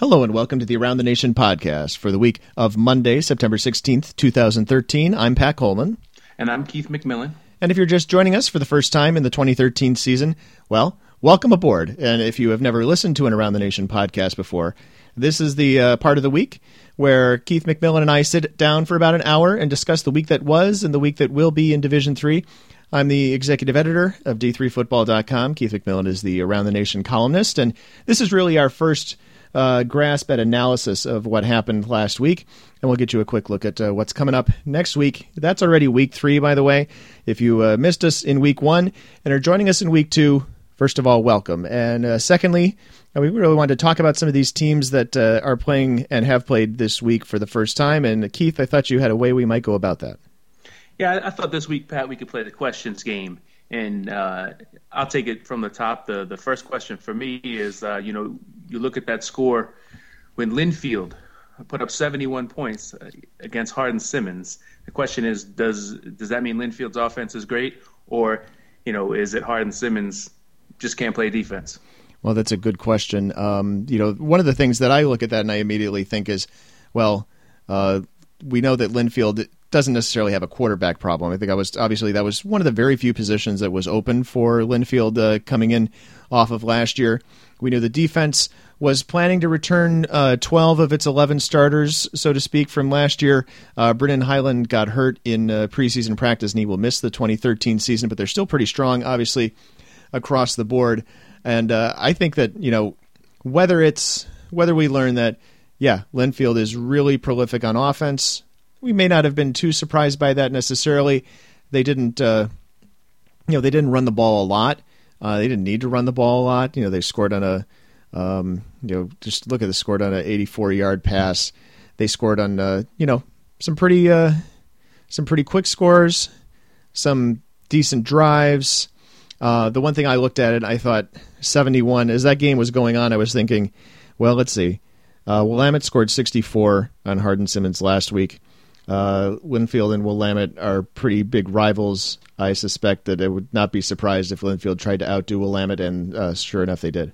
Hello and welcome to the Around the Nation podcast for the week of Monday, September 16th, 2013. I'm Pat Coleman. And I'm Keith McMillan. And if you're just joining us for the first time in the 2013 season, well, welcome aboard. And if you have never listened to an Around the Nation podcast before, this is the uh, part of the week where Keith McMillan and I sit down for about an hour and discuss the week that was and the week that will be in Division 3. I'm the executive editor of D3Football.com. Keith McMillan is the Around the Nation columnist. And this is really our first uh, grasp at analysis of what happened last week, and we'll get you a quick look at uh, what's coming up next week. That's already week three, by the way. If you uh, missed us in week one and are joining us in week two, first of all, welcome. And uh, secondly, uh, we really wanted to talk about some of these teams that uh, are playing and have played this week for the first time. And Keith, I thought you had a way we might go about that. Yeah, I thought this week, Pat, we could play the questions game and uh, I'll take it from the top. The the first question for me is, uh, you know, you look at that score when Linfield put up 71 points against Hardin Simmons. The question is, does does that mean Linfield's offense is great, or you know, is it Hardin Simmons just can't play defense? Well, that's a good question. Um, you know, one of the things that I look at that and I immediately think is, well, uh, we know that Linfield doesn't necessarily have a quarterback problem. I think I was obviously that was one of the very few positions that was open for Linfield uh, coming in off of last year. We knew the defense was planning to return uh, 12 of its 11 starters, so to speak, from last year. Uh, Brennan Highland got hurt in uh, preseason practice, and he will miss the 2013 season, but they're still pretty strong, obviously, across the board. And uh, I think that, you know, whether it's whether we learn that, yeah, Linfield is really prolific on offense, we may not have been too surprised by that necessarily. They didn't, uh, you know, they didn't run the ball a lot. Uh, they didn't need to run the ball a lot. You know, they scored on a, um, you know, just look at the scored on an 84 yard pass. They scored on, uh, you know, some pretty, uh, some pretty quick scores, some decent drives. Uh, the one thing I looked at it, I thought 71 as that game was going on. I was thinking, well, let's see. Uh, Willamette scored 64 on Hardin Simmons last week. Uh, Linfield and Willamette are pretty big rivals. I suspect that I would not be surprised if Linfield tried to outdo Willamette, and uh, sure enough, they did.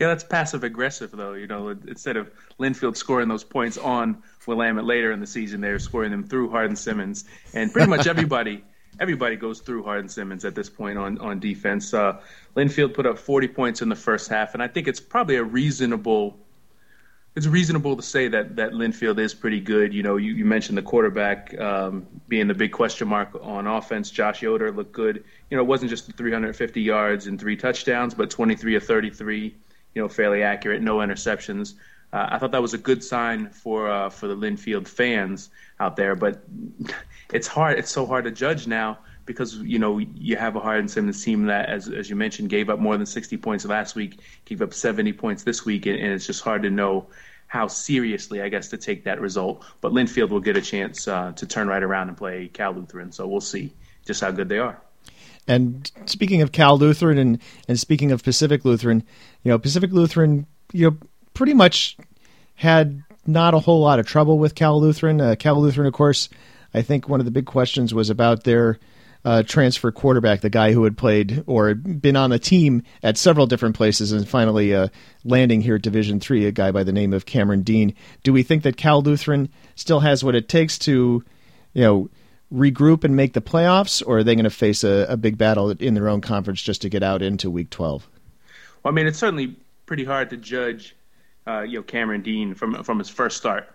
Yeah, that's passive aggressive, though. You know, instead of Linfield scoring those points on Willamette later in the season, they're scoring them through Hardin Simmons, and pretty much everybody. everybody goes through Hardin Simmons at this point on on defense. Uh, Linfield put up 40 points in the first half, and I think it's probably a reasonable it's reasonable to say that that Linfield is pretty good. You know, you, you mentioned the quarterback um, being the big question mark on offense. Josh Yoder looked good. You know, it wasn't just 350 yards and three touchdowns, but 23 of 33. You know, fairly accurate, no interceptions. Uh, I thought that was a good sign for uh, for the Linfield fans out there. But it's hard. It's so hard to judge now because you know you have a Hardin Simmons team that, as as you mentioned, gave up more than 60 points last week, gave up 70 points this week, and, and it's just hard to know how seriously, I guess, to take that result. But Linfield will get a chance uh, to turn right around and play Cal Lutheran, so we'll see just how good they are. And speaking of Cal Lutheran and, and speaking of Pacific Lutheran, you know, Pacific Lutheran, you know, pretty much had not a whole lot of trouble with Cal Lutheran. Uh, Cal Lutheran, of course, I think one of the big questions was about their uh, transfer quarterback, the guy who had played or been on the team at several different places, and finally uh, landing here at Division Three, a guy by the name of Cameron Dean. Do we think that Cal Lutheran still has what it takes to, you know, regroup and make the playoffs, or are they going to face a, a big battle in their own conference just to get out into Week Twelve? Well, I mean, it's certainly pretty hard to judge, uh, you know, Cameron Dean from from his first start,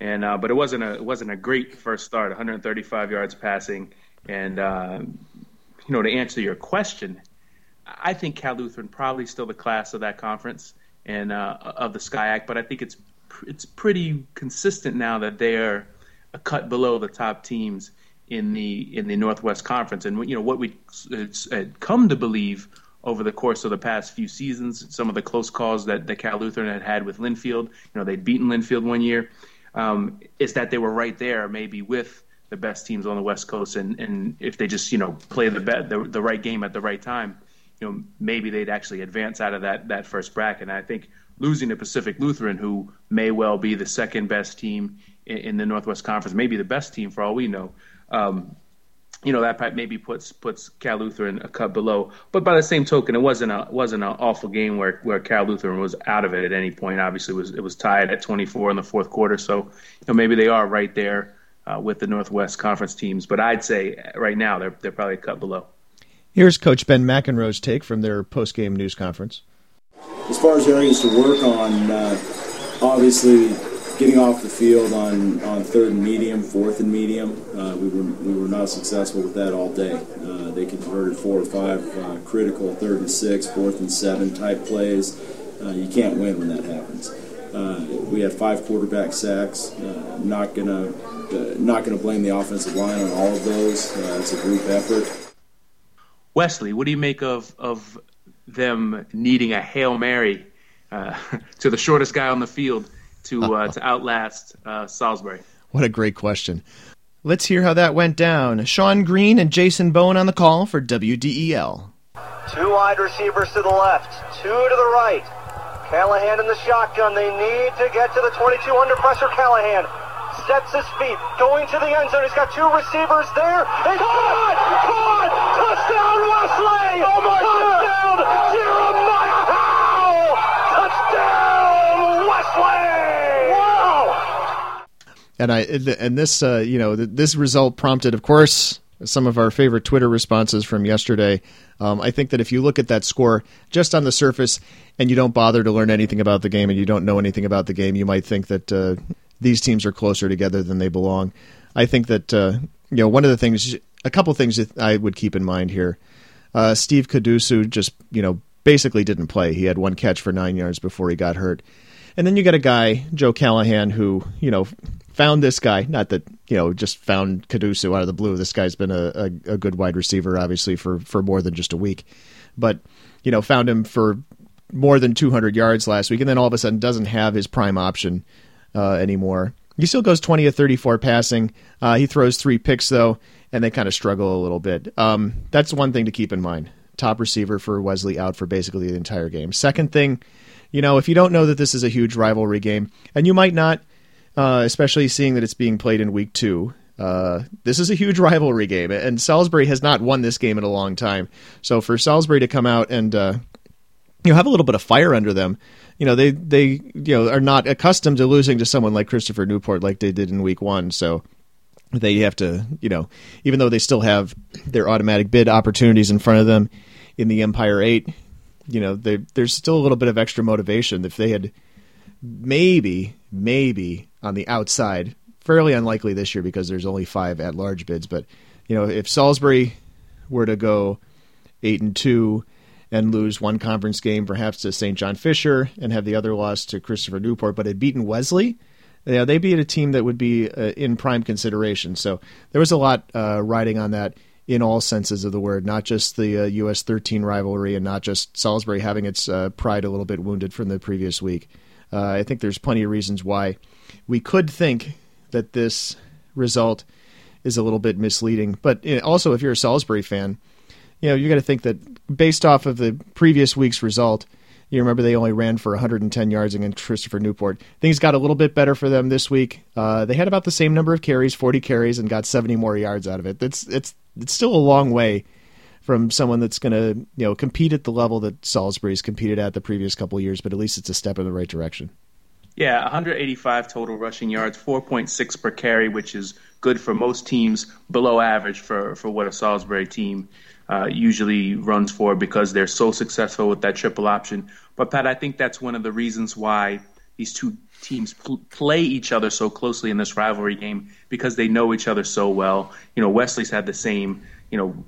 and uh, but it wasn't a it wasn't a great first start. 135 yards passing and uh, you know, to answer your question, I think Cal Lutheran probably still the class of that conference and uh, of the SCIAC, but I think it's it's pretty consistent now that they're a cut below the top teams in the in the Northwest Conference. And you know what we had come to believe over the course of the past few seasons, some of the close calls that, that Cal Lutheran had had with Linfield, you know, they'd beaten Linfield one year, um, is that they were right there, maybe with the best teams on the West Coast, and, and if they just you know play the, the the right game at the right time, you know maybe they'd actually advance out of that that first bracket. And I think losing to Pacific Lutheran, who may well be the second best team in, in the Northwest Conference, maybe the best team for all we know, um, you know that maybe puts puts Cal Lutheran a cut below. But by the same token, it wasn't a wasn't an awful game where where Cal Lutheran was out of it at any point. Obviously, it was it was tied at 24 in the fourth quarter. So you know maybe they are right there uh, with the Northwest Conference teams. But I'd say right now they're they're probably a cut below. Here's Coach Ben McEnroe's take from their post game news conference. As far as areas to work on, uh, obviously getting off the field on, on third and medium, fourth and medium, uh, we, were, we were not successful with that all day. Uh, they converted four or five uh, critical third and six, fourth and seven type plays. Uh, you can't win when that happens. Uh, we had five quarterback sacks. Uh, not gonna not gonna blame the offensive line on all of those. it's a group effort. Wesley, what do you make of of them needing a hail mary to the shortest guy on the field? to uh, to outlast uh, Salisbury? What a great question. Let's hear how that went down. Sean Green and Jason Bowen on the call for WDEL. Two wide receivers to the left, two to the right. Callahan in the shotgun. They need to get to the 22 under pressure. Callahan sets his feet, going to the end zone. He's got two receivers there. And caught! Caught! Touchdown, Wesley! Oh my Touchdown, God. Jeremiah Howe! Touchdown, Wesley! Wow! and I and this uh, you know this result prompted, of course, some of our favorite Twitter responses from yesterday. Um, I think that if you look at that score just on the surface and you don't bother to learn anything about the game and you don't know anything about the game, you might think that uh, these teams are closer together than they belong. I think that uh, you know one of the things, a couple things that I would keep in mind here. Uh, Steve Kadusu just you know basically didn't play. He had one catch for nine yards before he got hurt. And then you got a guy, Joe Callahan, who, you know, found this guy. Not that you know, just found Kadusu out of the blue. This guy's been a, a, a, good wide receiver, obviously for for more than just a week, but you know, found him for more than 200 yards last week, and then all of a sudden doesn't have his prime option uh, anymore. He still goes 20 of 34 passing. Uh, he throws three picks though, and they kind of struggle a little bit. Um, that's one thing to keep in mind. Top receiver for Wesley out for basically the entire game. Second thing, you know, if you don't know that this is a huge rivalry game, and you might not uh, especially seeing that it's being played in week two. Uh, this is a huge rivalry game, and Salisbury has not won this game in a long time. So for Salisbury to come out and uh, you know have a little bit of fire under them, you know they they you know are not accustomed to losing to someone like Christopher Newport like they did in week one. So they have to you know even though they still have their automatic bid opportunities in front of them in the Empire Eight, you know they, there's still a little bit of extra motivation if they had maybe maybe on the outside. Fairly unlikely this year because there's only five at large bids. But you know, if Salisbury were to go eight and two and lose one conference game, perhaps to St. John Fisher, and have the other loss to Christopher Newport, but had beaten Wesley, yeah, they'd be a team that would be uh, in prime consideration. So there was a lot uh, riding on that in all senses of the word, not just the uh, US 13 rivalry and not just Salisbury having its uh, pride a little bit wounded from the previous week. Uh, I think there's plenty of reasons why we could think that this result is a little bit misleading. But also, if you're a Salisbury fan, you know you got to think that based off of the previous week's result, you remember they only ran for 110 yards against Christopher Newport. Things got a little bit better for them this week. Uh, they had about the same number of carries, 40 carries, and got 70 more yards out of it. It's it's it's still a long way from someone that's going to you know compete at the level that Salisbury's competed at the previous couple years, but at least it's a step in the right direction. Yeah, 185 total rushing yards, 4.6 per carry, which is good for most teams, below average for, for what a Salisbury team uh, usually runs for because they're so successful with that triple option. But Pat, I think that's one of the reasons why these two teams pl- play each other so closely in this rivalry game because they know each other so well. You know, Wesley's had the same, you know,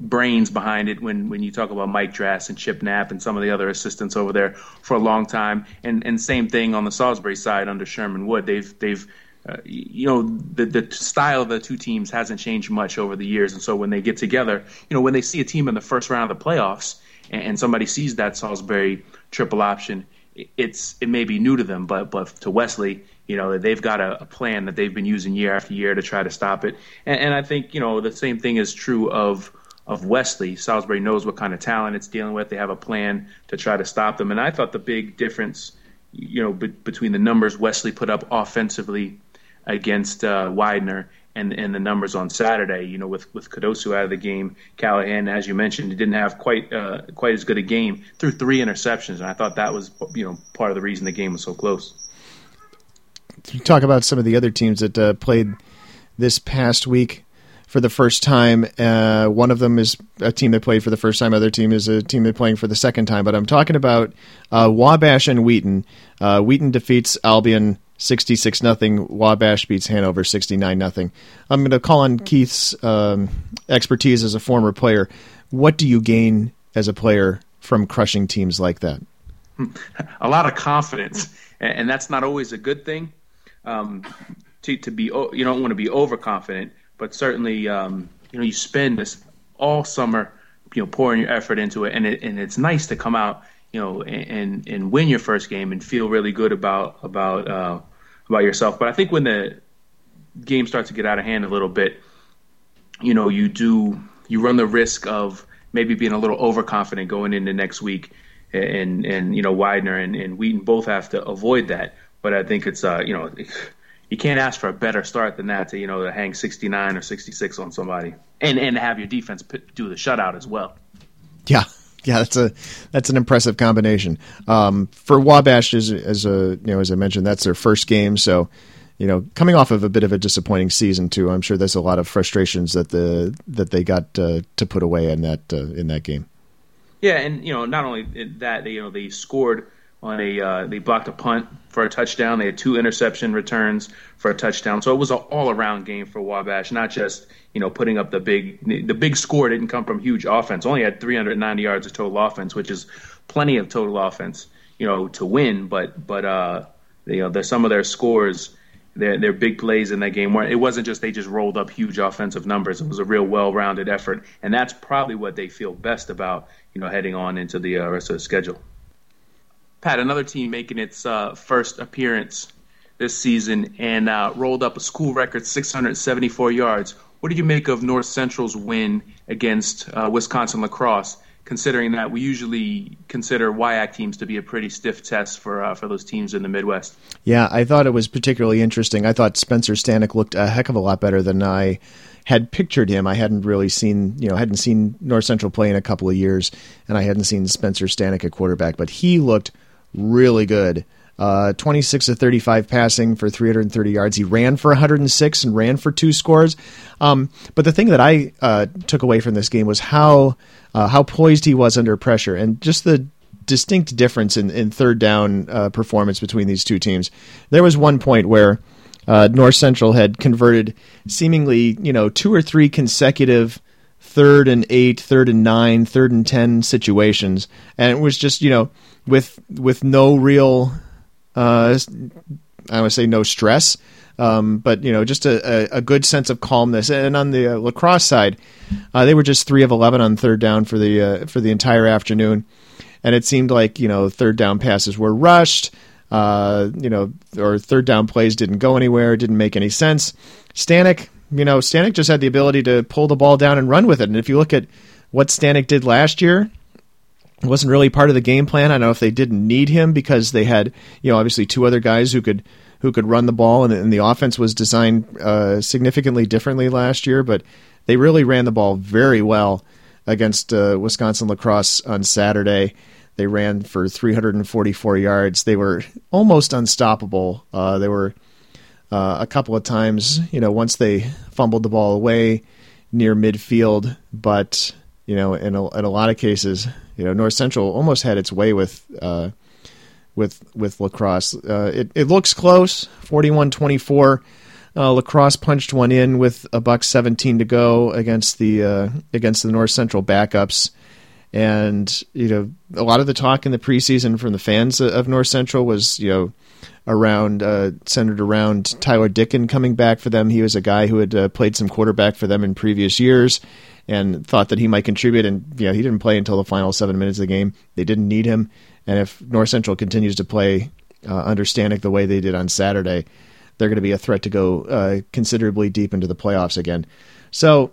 brains behind it when, when you talk about Mike Drass and Chip Knapp and some of the other assistants over there for a long time. And and same thing on the Salisbury side under Sherman Wood. They've they've uh, you know the the style of the two teams hasn't changed much over the years. And so when they get together, you know when they see a team in the first round of the playoffs and, and somebody sees that Salisbury triple option, it's it may be new to them, but but to Wesley, you know they've got a, a, plan that they've been using year after year to try to stop it. And, and I think you know the same thing is true of of Wesley. Salisbury knows what kind of talent it's dealing with. They have a plan to try to stop them. And I thought the big difference, you know, be- between the numbers Wesley put up offensively against uh, Widener and and the numbers on Saturday. You know, with with Kadosu out of the game, Callahan, as you mentioned, didn't have quite uh, quite as good a game. Threw three interceptions, and I thought that was you know part of the reason the game was so close. You talk about some of the other teams that uh, played this past week for the first time. Uh, one of them is a team that played for the first time. Other team is a team that playing for the second time. But I'm talking about uh, Wabash and Wheaton. Uh, Wheaton defeats Albion 66 nothing. Wabash beats Hanover 69 nothing. I'm going to call on Keith's um, expertise as a former player. What do you gain as a player from crushing teams like that? A lot of confidence, and that's not always a good thing. Um, to, to be, you don't want to be overconfident, but certainly, um, you know, you spend this all summer, you know, pouring your effort into it, and it, and it's nice to come out, you know, and and win your first game and feel really good about about uh, about yourself. But I think when the game starts to get out of hand a little bit, you know, you do you run the risk of maybe being a little overconfident going into next week, and and you know Widener and, and Wheaton both have to avoid that. But I think it's uh you know you can't ask for a better start than that to you know to hang 69 or 66 on somebody and and have your defense do the shutout as well. Yeah. Yeah, that's a that's an impressive combination. Um, for Wabash, as, as a you know, as I mentioned, that's their first game, so you know, coming off of a bit of a disappointing season too, I'm sure there's a lot of frustrations that the that they got uh, to put away in that uh, in that game. Yeah, and you know, not only that, you know, they scored on a uh, they blocked a punt for a touchdown. They had two interception returns for a touchdown. So it was an all around game for Wabash, not just you know putting up the big the big score didn't come from huge offense. Only had 390 yards of total offense, which is plenty of total offense, you know, to win. But but uh, you know, there's some of their scores. Their, their big plays in that game where it wasn't just they just rolled up huge offensive numbers. It was a real well-rounded effort, and that's probably what they feel best about, you know, heading on into the uh, rest of the schedule. Pat, another team making its uh, first appearance this season and uh, rolled up a school record 674 yards. What did you make of North Central's win against uh, Wisconsin La Crosse? Considering that we usually consider WIAC teams to be a pretty stiff test for uh, for those teams in the Midwest. Yeah, I thought it was particularly interesting. I thought Spencer Stanek looked a heck of a lot better than I had pictured him. I hadn't really seen, you know, hadn't seen North Central play in a couple of years, and I hadn't seen Spencer Stanek at quarterback, but he looked really good. Uh, 26 to 35 passing for 330 yards. He ran for 106 and ran for two scores. Um, but the thing that I uh, took away from this game was how uh, how poised he was under pressure and just the distinct difference in, in third down uh, performance between these two teams. There was one point where uh, North Central had converted seemingly you know two or three consecutive third and eight, third and nine, third and ten situations, and it was just you know with with no real, uh, I would say no stress, um, but you know just a, a, good sense of calmness. And on the uh, La Crosse side, uh, they were just three of eleven on third down for the uh, for the entire afternoon, and it seemed like you know third down passes were rushed. Uh, you know, or third down plays didn't go anywhere, didn't make any sense. Stanek, you know, Stanek just had the ability to pull the ball down and run with it. And if you look at what Stanek did last year, it wasn't really part of the game plan. I don't know if they didn't need him because they had, you know, obviously two other guys who could who could run the ball, and, and the offense was designed uh, significantly differently last year. But they really ran the ball very well against uh, Wisconsin La Crosse on Saturday. They ran for 344 yards. They were almost unstoppable. Uh, they were uh, a couple of times, you know, once they fumbled the ball away near midfield, but you know, in a, in a lot of cases, you know, North Central almost had its way with uh, with with La Crosse. Uh, it it looks close, 41-24. Uh, La punched one in with a buck 17 to go against the uh, against the North Central backups. And you know, a lot of the talk in the preseason from the fans of North Central was you know around uh, centered around Tyler Dicken coming back for them. He was a guy who had uh, played some quarterback for them in previous years and thought that he might contribute. And you know, he didn't play until the final seven minutes of the game. They didn't need him. And if North Central continues to play uh, under Stanek the way they did on Saturday, they're going to be a threat to go uh, considerably deep into the playoffs again. So,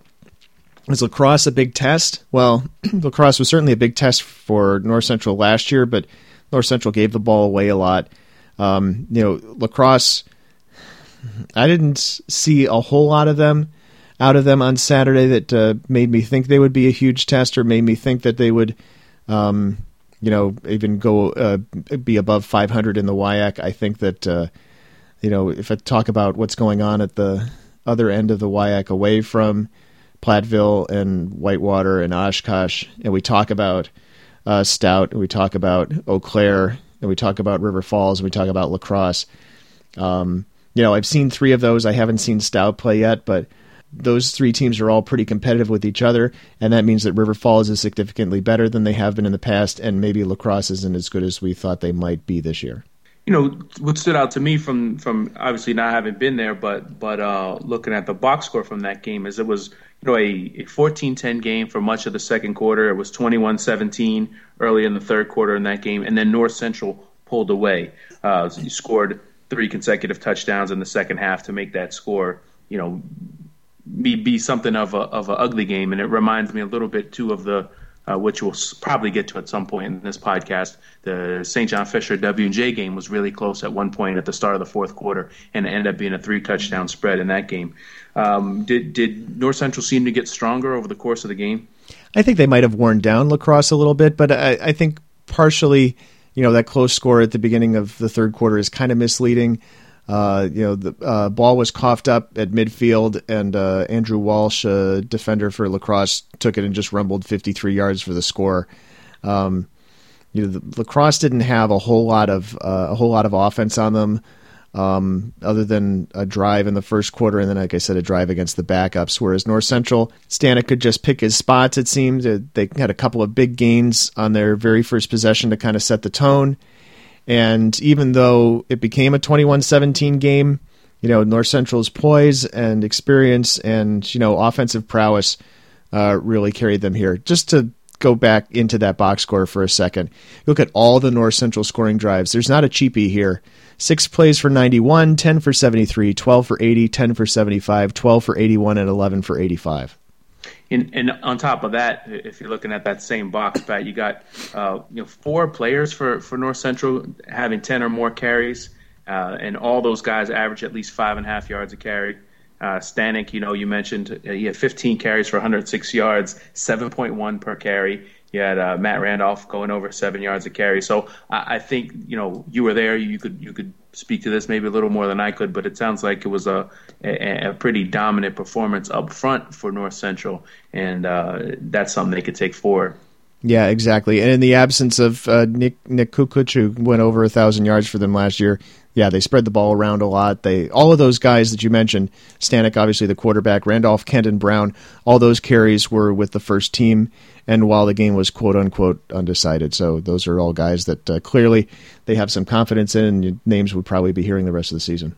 is La Crosse a big test? Well, La Crosse was certainly a big test for North Central last year, but North Central gave the ball away a lot. Um, you know, La Crosse. I didn't see a whole lot of them out of them on Saturday that uh, made me think they would be a huge test or made me think that they would, um, you know, even go uh, be above 500 in the WIAC. I think that, uh, you know, if I talk about what's going on at the other end of the WIAC away from Platteville and Whitewater and Oshkosh, and we talk about uh, Stout, and we talk about Eau Claire, and we talk about River Falls, and we talk about La Crosse. Um, you know, I've seen three of those. I haven't seen Stout play yet, but those three teams are all pretty competitive with each other, and that means that River Falls is significantly better than they have been in the past, and maybe La Crosse isn't as good as we thought they might be this year. You know what stood out to me from from obviously not having been there, but but uh, looking at the box score from that game is it was you know a, a 14-10 game for much of the second quarter. It was 21-17 early in the third quarter in that game, and then North Central pulled away. Uh, scored three consecutive touchdowns in the second half to make that score. You know, be be something of a of an ugly game, and it reminds me a little bit too of the uh, which we'll probably get to at some point in this podcast. The St. John Fisher W and J game was really close at one point at the start of the fourth quarter, and it ended up being a three touchdown spread in that game. Um, did did North Central seem to get stronger over the course of the game? I think they might have worn down La Crosse a little bit, but I, I think partially, you know, that close score at the beginning of the third quarter is kind of misleading. Uh, you know, the uh, ball was coughed up at midfield, and uh, Andrew Walsh, a defender for La Crosse, took it and just rumbled 53 yards for the score. Um, you know, the, La Crosse didn't have a whole lot of uh, a whole lot of offense on them, um, other than a drive in the first quarter, and then, like I said, a drive against the backups. Whereas North Central, Stanek could just pick his spots. It seemed they had a couple of big gains on their very first possession to kind of set the tone and even though it became a 21 17 game, you know, North Central's poise and experience and, you know, offensive prowess uh, really carried them here. Just to go back into that box score for a second, look at all the North Central scoring drives. There's not a cheapie here. Six plays for 91, 10 for 73, 12 for 80, 10 for 75, 12 for 81, and 11 for 85. And, and, on top of that, if you're looking at that same box, Pat, you got uh, you know four players for, for North Central having ten or more carries, uh, and all those guys average at least five and a half yards a carry. Uh, Stanek, you know, you mentioned uh, he had 15 carries for 106 yards, 7.1 per carry. You had uh, Matt Randolph going over seven yards a carry. So I, I think you know you were there. You could you could speak to this maybe a little more than I could, but it sounds like it was a a, a pretty dominant performance up front for North Central, and uh, that's something they could take forward. Yeah, exactly. And in the absence of uh, Nick Nick Kukuc, who went over a thousand yards for them last year, yeah, they spread the ball around a lot. They all of those guys that you mentioned, Stanek, obviously the quarterback, Randolph, Kenton Brown, all those carries were with the first team, and while the game was quote unquote undecided, so those are all guys that uh, clearly they have some confidence in, and names would probably be hearing the rest of the season.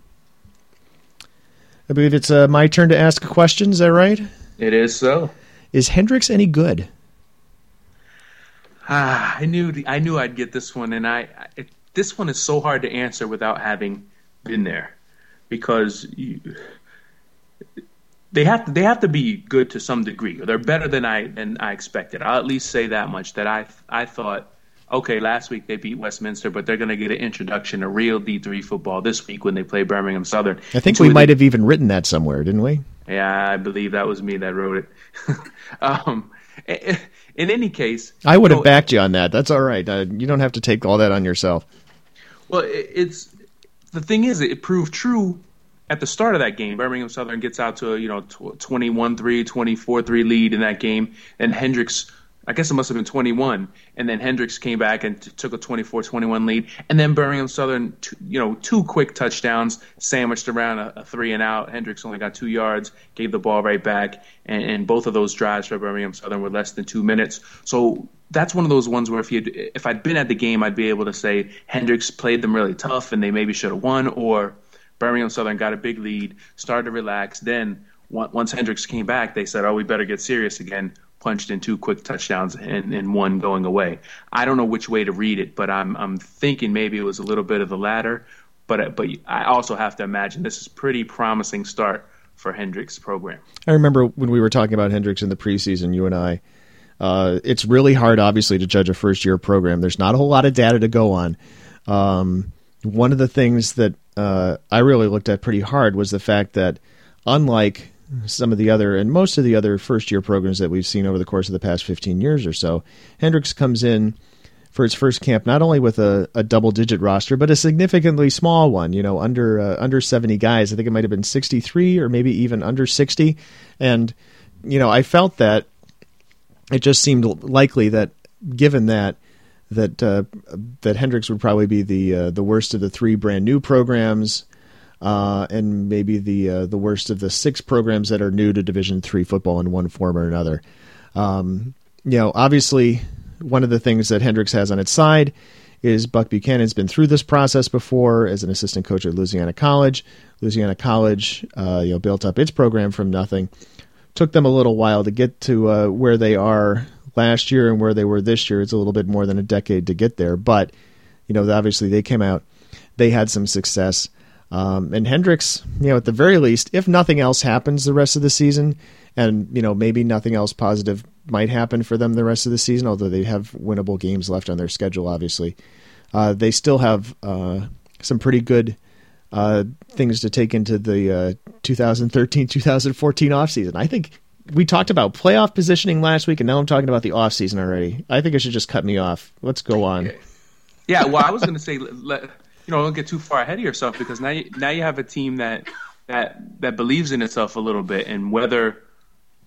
I believe it's uh, my turn to ask a question. Is that right? It is so. Is Hendrix any good? Ah, I knew I knew I'd get this one, and I, I this one is so hard to answer without having been there, because you, they have to they have to be good to some degree. They're better than I than I expected. I'll at least say that much. That I I thought, okay, last week they beat Westminster, but they're going to get an introduction to real D three football this week when they play Birmingham Southern. I think we might have even written that somewhere, didn't we? Yeah, I believe that was me that wrote it. um, in any case, I would have backed you on that. That's all right. Uh, you don't have to take all that on yourself. Well, it's the thing is, it proved true at the start of that game. Birmingham Southern gets out to a you know 21-3, 24-3 lead in that game, and Hendrix I guess it must have been 21. And then Hendrix came back and t- took a 24-21 lead. And then Birmingham Southern, t- you know, two quick touchdowns sandwiched around a, a, three and out. Hendrix only got two yards, gave the ball right back, and, and, both of those drives for Birmingham Southern were less than two minutes. So that's one of those ones where if you if I'd been at the game, I'd be able to say Hendrix played them really tough and they maybe should have won, or Birmingham Southern got a big lead, started to relax, then once Hendrix came back, they said, "Oh, we better get serious again." Punched in two quick touchdowns and, and one going away. I don't know which way to read it, but I'm I'm thinking maybe it was a little bit of the latter. But but I also have to imagine this is pretty promising start for Hendrix' program. I remember when we were talking about Hendrix in the preseason, you and I. Uh, it's really hard, obviously, to judge a first year program. There's not a whole lot of data to go on. Um, one of the things that uh, I really looked at pretty hard was the fact that, unlike some of the other and most of the other first year programs that we've seen over the course of the past 15 years or so, Hendrix comes in for its first camp not only with a, a double digit roster but a significantly small one you know under uh, under 70 guys. I think it might have been 63 or maybe even under 60 and you know i felt that it just seemed likely that given that that uh, that Hendrix would probably be the uh, the worst of the three brand new programs, uh, and maybe the uh, the worst of the six programs that are new to Division three football in one form or another. Um, you know, obviously, one of the things that Hendrix has on its side is Buck Buchanan's been through this process before as an assistant coach at Louisiana College. Louisiana College, uh, you know, built up its program from nothing. Took them a little while to get to uh, where they are last year and where they were this year. It's a little bit more than a decade to get there, but you know, obviously they came out, they had some success. Um, and Hendrix, you know, at the very least, if nothing else happens the rest of the season, and you know maybe nothing else positive might happen for them the rest of the season, although they have winnable games left on their schedule, obviously, uh, they still have uh, some pretty good uh, things to take into the 2013-2014 uh, offseason. I think we talked about playoff positioning last week, and now I'm talking about the off season already. I think it should just cut me off. Let's go on. Yeah, well, I was going to say, let, you know, don't get too far ahead of yourself because now you, now you have a team that that that believes in itself a little bit, and whether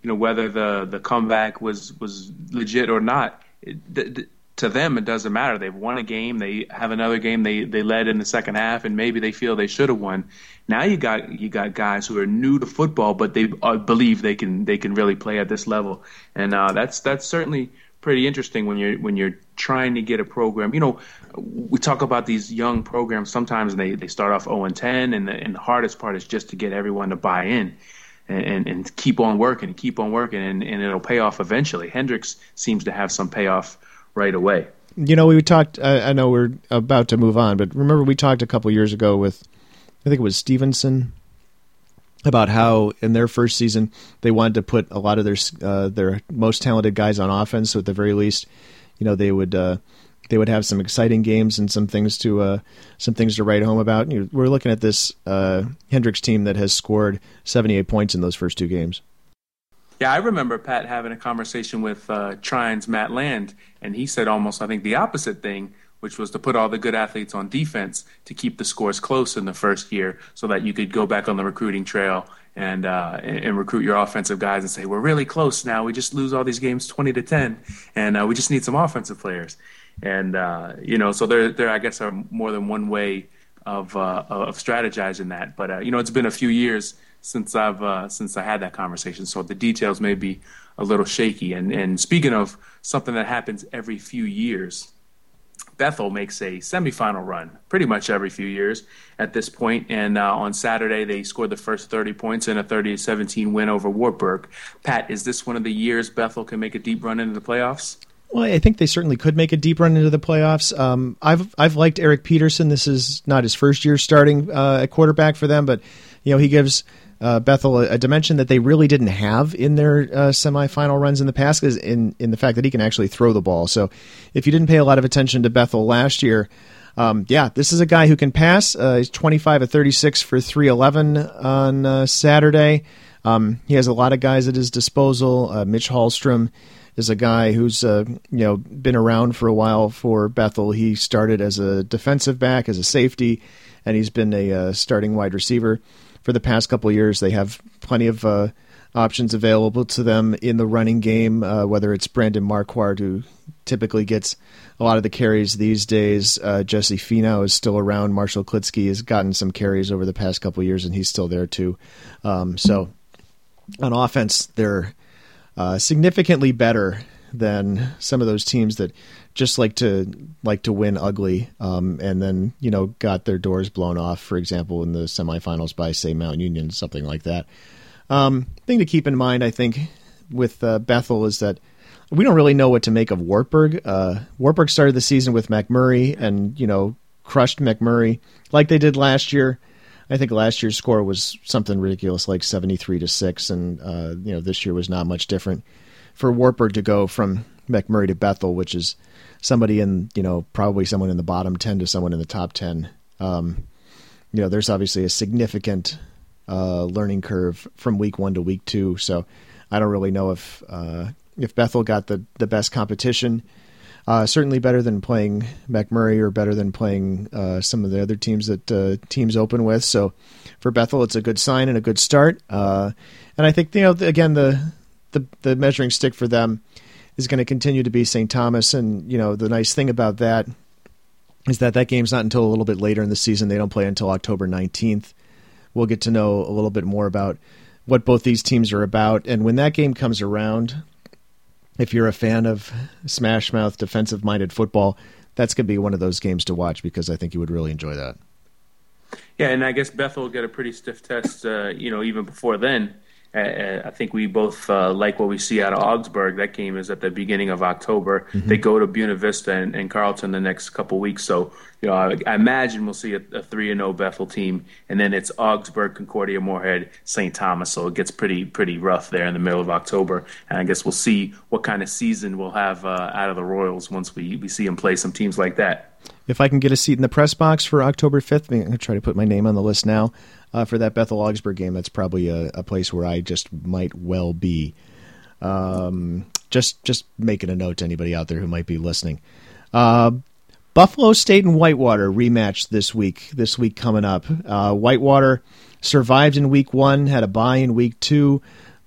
you know whether the the comeback was was legit or not. It, to them it doesn't matter. They've won a game. They have another game. They they led in the second half, and maybe they feel they should have won. Now you got you got guys who are new to football, but they uh, believe they can they can really play at this level, and uh, that's that's certainly pretty interesting when you're when you're trying to get a program. You know, we talk about these young programs. Sometimes they, they start off 0 and 10, and the, and the hardest part is just to get everyone to buy in. And, and, and keep on working and keep on working, and, and it'll pay off eventually. Hendrix seems to have some payoff right away. You know, we talked. I, I know we're about to move on, but remember we talked a couple years ago with, I think it was Stevenson, about how in their first season they wanted to put a lot of their uh, their most talented guys on offense. So at the very least, you know, they would uh, they would have some exciting games and some things to uh, some things to write home about. You we're looking at this uh, Hendrix team that has scored 78 points in those first two games. Yeah, I remember Pat having a conversation with uh, Trine's Matt Land, and he said almost, I think, the opposite thing, which was to put all the good athletes on defense to keep the scores close in the first year, so that you could go back on the recruiting trail and uh, and recruit your offensive guys and say, we're really close now. We just lose all these games twenty to ten, and uh, we just need some offensive players. And uh, you know, so there, there, I guess, are more than one way of uh, of strategizing that. But uh, you know, it's been a few years since I've uh, since I had that conversation. So the details may be a little shaky. And and speaking of something that happens every few years, Bethel makes a semifinal run pretty much every few years at this point. And uh, on Saturday, they scored the first 30 points in a 30-17 win over Wartburg. Pat, is this one of the years Bethel can make a deep run into the playoffs? Well, I think they certainly could make a deep run into the playoffs. Um, I've I've liked Eric Peterson. This is not his first year starting uh, at quarterback for them, but you know he gives uh, Bethel a, a, dimension that they really didn't have in their uh, semifinal runs in the past is in in the fact that he can actually throw the ball. So if you didn't pay a lot of attention to Bethel last year, um, yeah, this is a guy who can pass. Uh, he's 25 of 36 for 311 on uh, Saturday. Um, he has a lot of guys at his disposal. Uh, Mitch Hallstrom is a guy who's uh, you know been around for a while for Bethel. He started as a defensive back, as a safety, and he's been a starting wide receiver for the past couple years. They have plenty of uh, options available to them in the running game, uh, whether it's Brandon Marquardt, who typically gets a lot of the carries these days. Uh, Jesse Finau is still around. Marshall Klitsky has gotten some carries over the past couple years, and he's still there too. Um, so on offense, they're uh, significantly better than some of those teams that just like to like to win ugly, um, and then you know got their doors blown off. For example, in the semifinals by say Mount Union, something like that. Um, thing to keep in mind, I think, with uh, Bethel is that we don't really know what to make of Wartburg. Uh, Wartburg started the season with McMurry, and you know crushed McMurry like they did last year. I think last year's score was something ridiculous, like seventy-three to six, and uh, you know this year was not much different. For Wartburg to go from McMurry to Bethel, which is somebody in you know probably someone in the bottom ten to someone in the top ten. Um, you know, there's obviously a significant uh, learning curve from week one to week two. So I don't really know if uh, if Bethel got the the best competition. Uh, certainly better than playing McMurry or better than playing uh, some of the other teams that uh, teams open with. So for Bethel, it's a good sign and a good start. Uh, and I think you know again the the, the measuring stick for them is going to continue to be St. Thomas. And you know the nice thing about that is that that game's not until a little bit later in the season. They don't play until October nineteenth. We'll get to know a little bit more about what both these teams are about. And when that game comes around, if you're a fan of smash mouth defensive minded football, that's going to be one of those games to watch because I think you would really enjoy that. Yeah, and I guess Bethel will get a pretty stiff test, uh, you know, even before then. I think we both uh, like what we see out of Augsburg. That game is at the beginning of October. Mm-hmm. They go to Buena Vista and, and, Carleton the next couple weeks. So, you know, I, I imagine we'll see a three and zero oh Bethel team, and then it's Augsburg, Concordia, Moorhead, St. Thomas. So it gets pretty pretty rough there in the middle of October. And I guess we'll see what kind of season we'll have uh, out of the Royals once we we see them play some teams like that. If I can get a seat in the press box for October fifth, I'm going to try to put my name on the list now uh, for that Bethel Augsburg game, that's probably a, a, place where I just might well be. Um, just just making a note to anybody out there who might be listening. Uh, Buffalo State and Whitewater rematch this week. This week coming up. Uh, Whitewater survived in week one, had a bye in week two.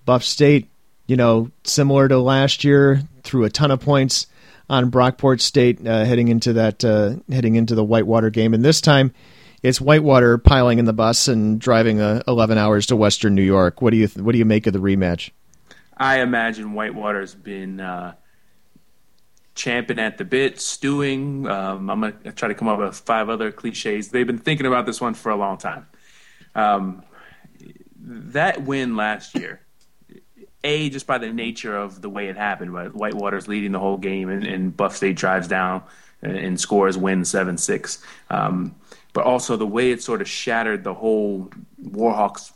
Buff State, you know, similar to last year, threw a ton of points on Brockport State uh, heading into that uh, heading into the Whitewater game, and this time it's Whitewater piling in the bus and driving uh, 11 hours to Western New York. What do you th- what do you make of the rematch? I imagine Whitewater's been uh, champing at the bit, stewing. Um, I'm gonna try to come up with five other cliches. They've been thinking about this one for a long time. Um, that win last year, a just by the nature of the way it happened, but Whitewater's leading the whole game, and, and Buff State drives down and, and scores, win seven six. Um, but also the way it sort of shattered the whole Warhawks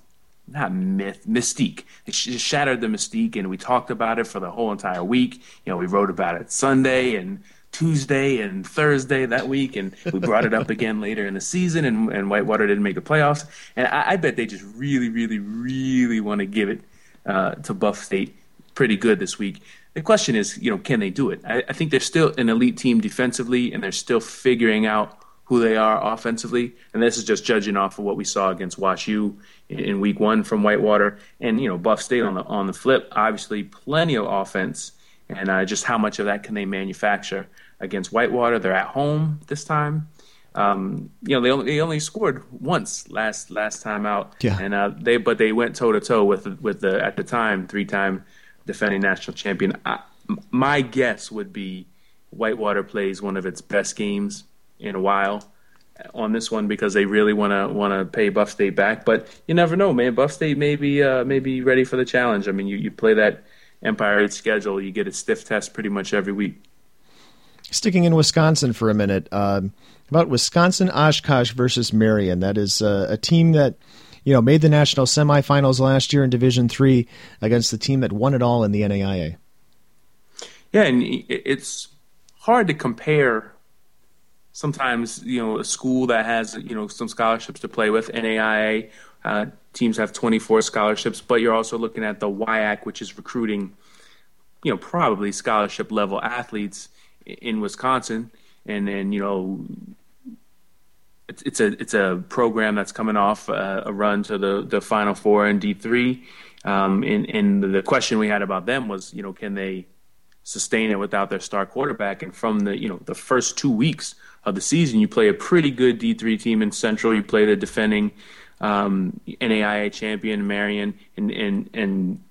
not myth mystique. It just shattered the mystique, and we talked about it for the whole entire week. You know, we wrote about it Sunday and Tuesday and Thursday that week, and we brought it up again later in the season. And, and Whitewater didn't make the playoffs, and I, I bet they just really, really, really want to give it uh, to Buff State pretty good this week. The question is, you know, can they do it? I, I think they're still an elite team defensively, and they're still figuring out who they are offensively. And this is just judging off of what we saw against Wash U in, in week one from Whitewater. And, you know, Buff State on the, on the flip, obviously plenty of offense. And uh, just how much of that can they manufacture against Whitewater? They're at home this time. Um, you know, they only, they only scored once last last time out, yeah. and uh, they but they went toe to toe with with the at the time three time defending national champion. I, my guess would be Whitewater plays one of its best games in a while on this one because they really want to want to pay Buff State back. But you never know, man. Buff State may be uh, may be ready for the challenge. I mean, you, you play that Empire Eight schedule, you get a stiff test pretty much every week. Sticking in Wisconsin for a minute, uh, about Wisconsin Oshkosh versus Marian. That is uh, a team that you know made the national semifinals last year in Division Three against the team that won it all in the NAIA. Yeah, and it's hard to compare sometimes you know a school that has you know some scholarships to play with NAIA uh, teams have 24 scholarships, but you're also looking at the WIAC, which is recruiting you know probably scholarship level athletes in Wisconsin, and then you know it's, it's a it's a program that's coming off uh, a run to the the Final Four in D three. Um, and, and the question we had about them was, you know, can they sustain it without their star quarterback? And from the you know the first two weeks of the season, you play a pretty good D3 team in Central. You play the defending um, NAIA champion Marian and and and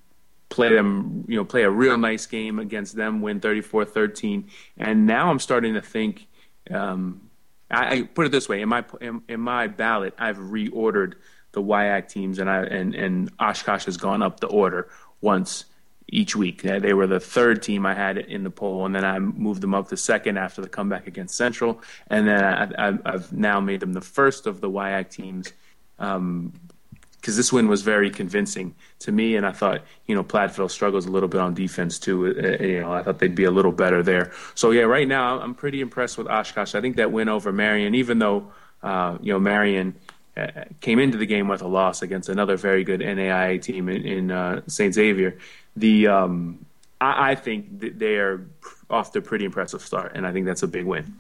play them, you know, play a real nice game against them, win 34-13. And now I'm starting to think. Um, I, I, put it this way: in my in, in my ballot, I've reordered the WIAC teams, and I and and Oshkosh has gone up the order once each week. They were the third team I had in the poll, and then I moved them up to second after the comeback against Central, and then I, have now made them the first of the WIAC teams because um, this win was very convincing to me, and I thought you know Platteville struggles a little bit on defense too. Uh, you know, I thought they'd be a little better there. So yeah, right now I'm pretty impressed with Oshkosh. I think that win over Marian, even though uh, you know Marian uh, came into the game with a loss against another very good NAIA team in, in uh, St. Xavier. The um, I, I, think they are off to a pretty impressive start, and I think that's a big win.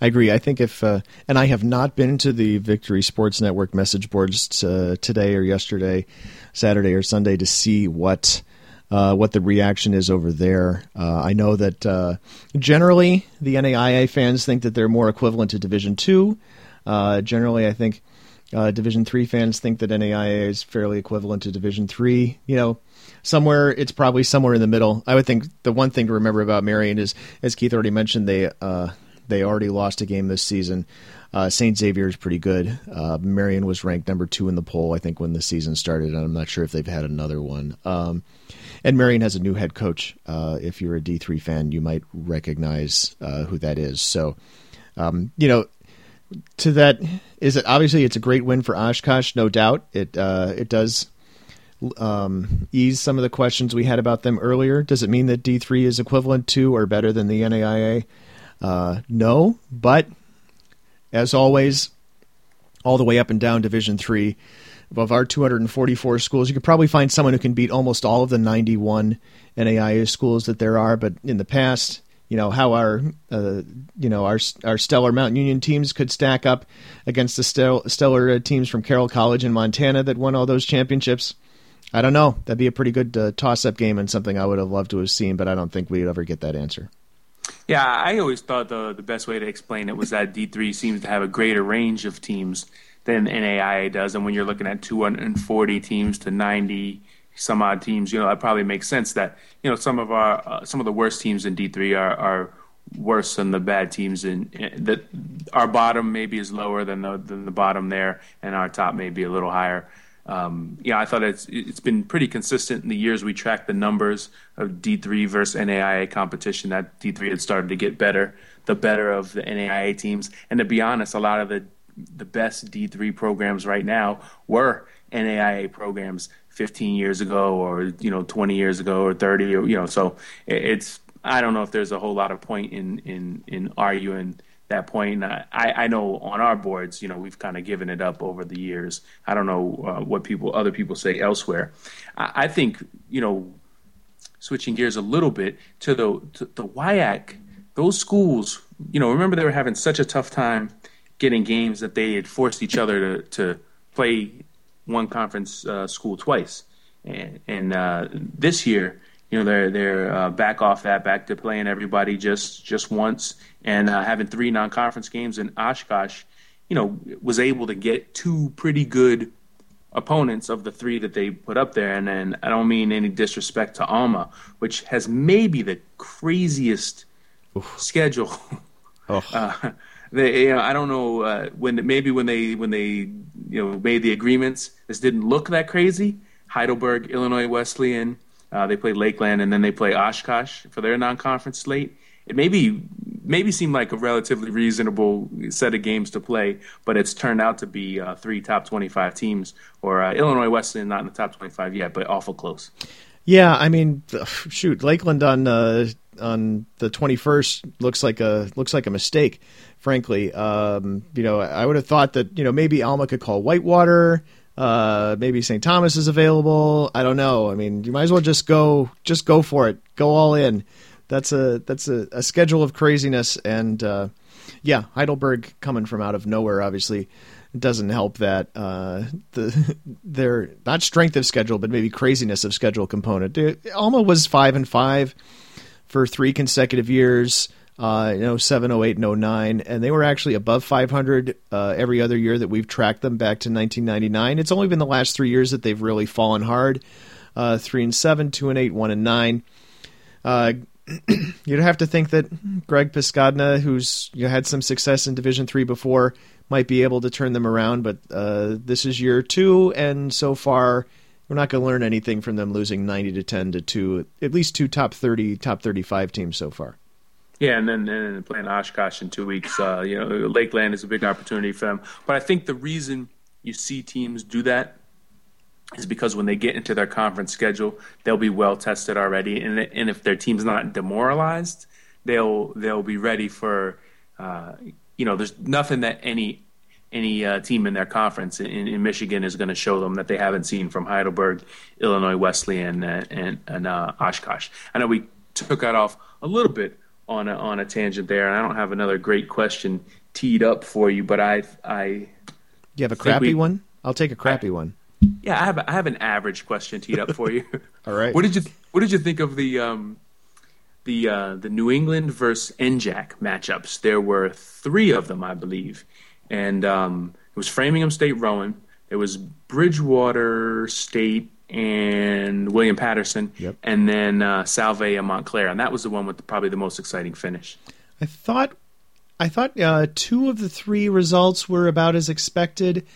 I agree. I think if uh, and I have not been to the Victory Sports Network message boards uh, today or yesterday, Saturday or Sunday to see what. Uh, what the reaction is over there. Uh, I know that uh, generally the NAIA fans think that they're more equivalent to Division Two. Uh, generally, I think Division three fans think that NAIA is fairly equivalent to Division three. You know, somewhere it's probably somewhere in the middle. I would think the one thing to remember about Marian is, as Keith already mentioned, they uh, they already lost a game this season. Uh, St. Xavier is pretty good. Uh, Marian was ranked number two in the poll, I think, when the season started, and I'm not sure if they've had another one. Um, and Marian has a new head coach. Uh, if you're a D3 fan, you might recognize uh, who that is. So, um, you know, to that is it obviously it's a great win for Oshkosh, no doubt. It uh, it does um, ease some of the questions we had about them earlier. Does it mean that D three is equivalent to or better than the NAIA? Uh, no, but as always, all the way up and down Division three, of our 244 schools, you could probably find someone who can beat almost all of the 91 NAIA schools that there are. But in the past, you know how our uh, you know our our stellar Mount Union teams could stack up against the stellar teams from Carroll College in Montana that won all those championships. I don't know. That'd be a pretty good uh, toss-up game and something I would have loved to have seen, but I don't think we'd ever get that answer. Yeah, I always thought the the best way to explain it was that D three seems to have a greater range of teams than NAIA does, and when you're looking at 240 teams to 90 some odd teams, you know, it probably makes sense that you know some of our uh, some of the worst teams in D three are, are worse than the bad teams in, that our bottom maybe is lower than the than the bottom there, and our top may be a little higher. Um, yeah, I thought it's it's been pretty consistent in the years we tracked the numbers of D three versus NAIA competition. That D three had started to get better, the better of the NAIA teams, and to be honest, a lot of the the best D three programs right now were NAIA programs 15 years ago or you know 20 years ago or 30 or you know so it's I don't know if there's a whole lot of point in in in arguing that point. I I know on our boards, you know, we've kind of given it up over the years. I don't know uh, what people other people say elsewhere. I, I, think you know, switching gears a little bit to the to the WIAC, those schools, you know, remember they were having such a tough time getting games that they had forced each other to to play one conference uh, school twice, and, and uh, this year, you know, they're they're uh, back off that, back to playing everybody just just once, and uh, having three non-conference games. And Oshkosh, you know, was able to get two pretty good opponents of the three that they put up there. And then I don't mean any disrespect to Alma, which has maybe the craziest Oof. schedule. Oh. Uh, they, you know, I don't know uh, when maybe when they when they you know made the agreements, this didn't look that crazy. Heidelberg, Illinois Wesleyan, uh, they play Lakeland, and then they play Oshkosh for their non-conference slate. It maybe maybe seemed like a relatively reasonable set of games to play, but it's turned out to be uh, three top twenty-five teams. Or uh, Illinois Wesleyan not in the top twenty-five yet, but awful close. Yeah, I mean, shoot, Lakeland on uh, on the twenty first looks like a looks like a mistake frankly. Um, you know, I would have thought that you know maybe Alma could call Whitewater. Uh, maybe St. Thomas is available. I don't know. I mean, you might as well just go, just go for it. Go all in. That's a that's a, a schedule of craziness, and uh, yeah, Heidelberg coming from out of nowhere, obviously doesn't help that uh, the their not strength of schedule, but maybe craziness of schedule component. Alma was five and five for three consecutive years uh, you know, 07, 08, and 09, and they were actually above 500 uh, every other year that we've tracked them back to 1999. It's only been the last three years that they've really fallen hard. Uh, three and seven, two and eight, one and nine. Uh, you'd have to think that Greg Pscodna, who's you know, had some success in Division Three before, might be able to turn them around. But uh, this is year two, and so far, we're not going to learn anything from them losing 90 to 10 to two, at least two top 30, top 35 teams so far. Yeah, and then, then playing Oshkosh in two weeks, uh, you know, Lakeland is a big opportunity for them. But I think the reason you see teams do that is because when they get into their conference schedule, they'll be well tested already, and and if their team's not demoralized, they'll they'll be ready for, uh, you know, there's nothing that any any uh, team in their conference in, in Michigan is going to show them that they haven't seen from Heidelberg, Illinois Wesleyan, and and, and uh, Oshkosh. I know we took that off a little bit on a, on a tangent there, and I don't have another great question teed up for you, but I I you have a crappy we, one. I'll take a crappy I, one. Yeah, I have I have an average question teed up for you. All right. What did you What did you think of the um, the uh, the New England versus NJAC matchups? There were three of them, I believe, and um, it was Framingham State Rowan. It was Bridgewater State and William Paterson, yep. and then uh, Salve and Montclair, and that was the one with the, probably the most exciting finish. I thought, I thought uh, two of the three results were about as expected.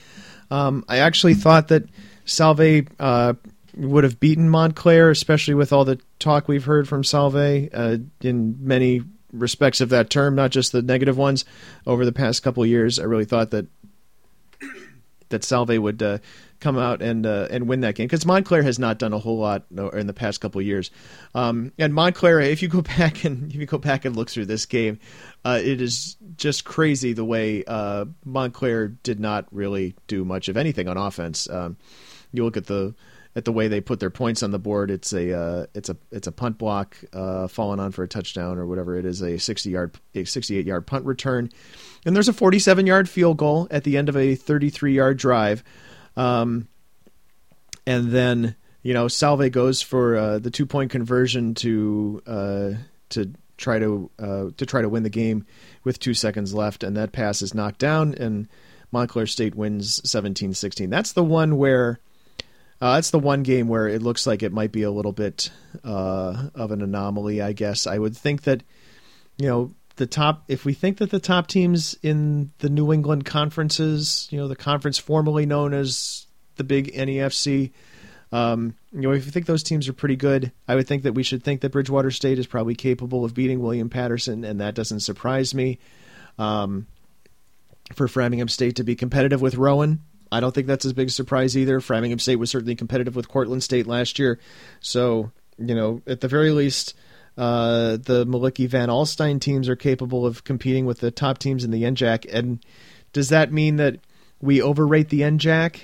Um, I actually thought that Salve uh, would have beaten Montclair, especially with all the talk we've heard from Salve uh, in many respects of that term, not just the negative ones. Over the past couple years, I really thought that that Salve would uh, come out and uh, and win that game because Montclair has not done a whole lot in the past couple years. Um, and Montclair, if you go back and if you go back and look through this game, uh, it is just crazy the way uh, Montclair did not really do much of anything on offense. Um, you look at the at the way they put their points on the board. It's a uh, it's a it's a punt block uh, falling on for a touchdown or whatever it is, a sixty yard a sixty eight yard punt return, and there's a forty seven yard field goal at the end of a thirty three yard drive, um, and then you know Salve goes for uh, the two point conversion to uh, to try to uh, to try to win the game with two seconds left, and that pass is knocked down and. Montclair State wins 17-16. That's the one where uh, that's the one game where it looks like it might be a little bit uh, of an anomaly. I guess I would think that you know the top. If we think that the top teams in the New England conferences, you know, the conference formerly known as the Big NEFC, um, you know, if you think those teams are pretty good, I would think that we should think that Bridgewater State is probably capable of beating William Paterson, and that doesn't surprise me. Um, for Framingham State to be competitive with Rowan, I don't think that's a big surprise either. Framingham State was certainly competitive with Cortland State last year. So, you know, at the very least, uh, the Maliki Van Alstyne teams are capable of competing with the top teams in the NJAC. And does that mean that we overrate the NJAC?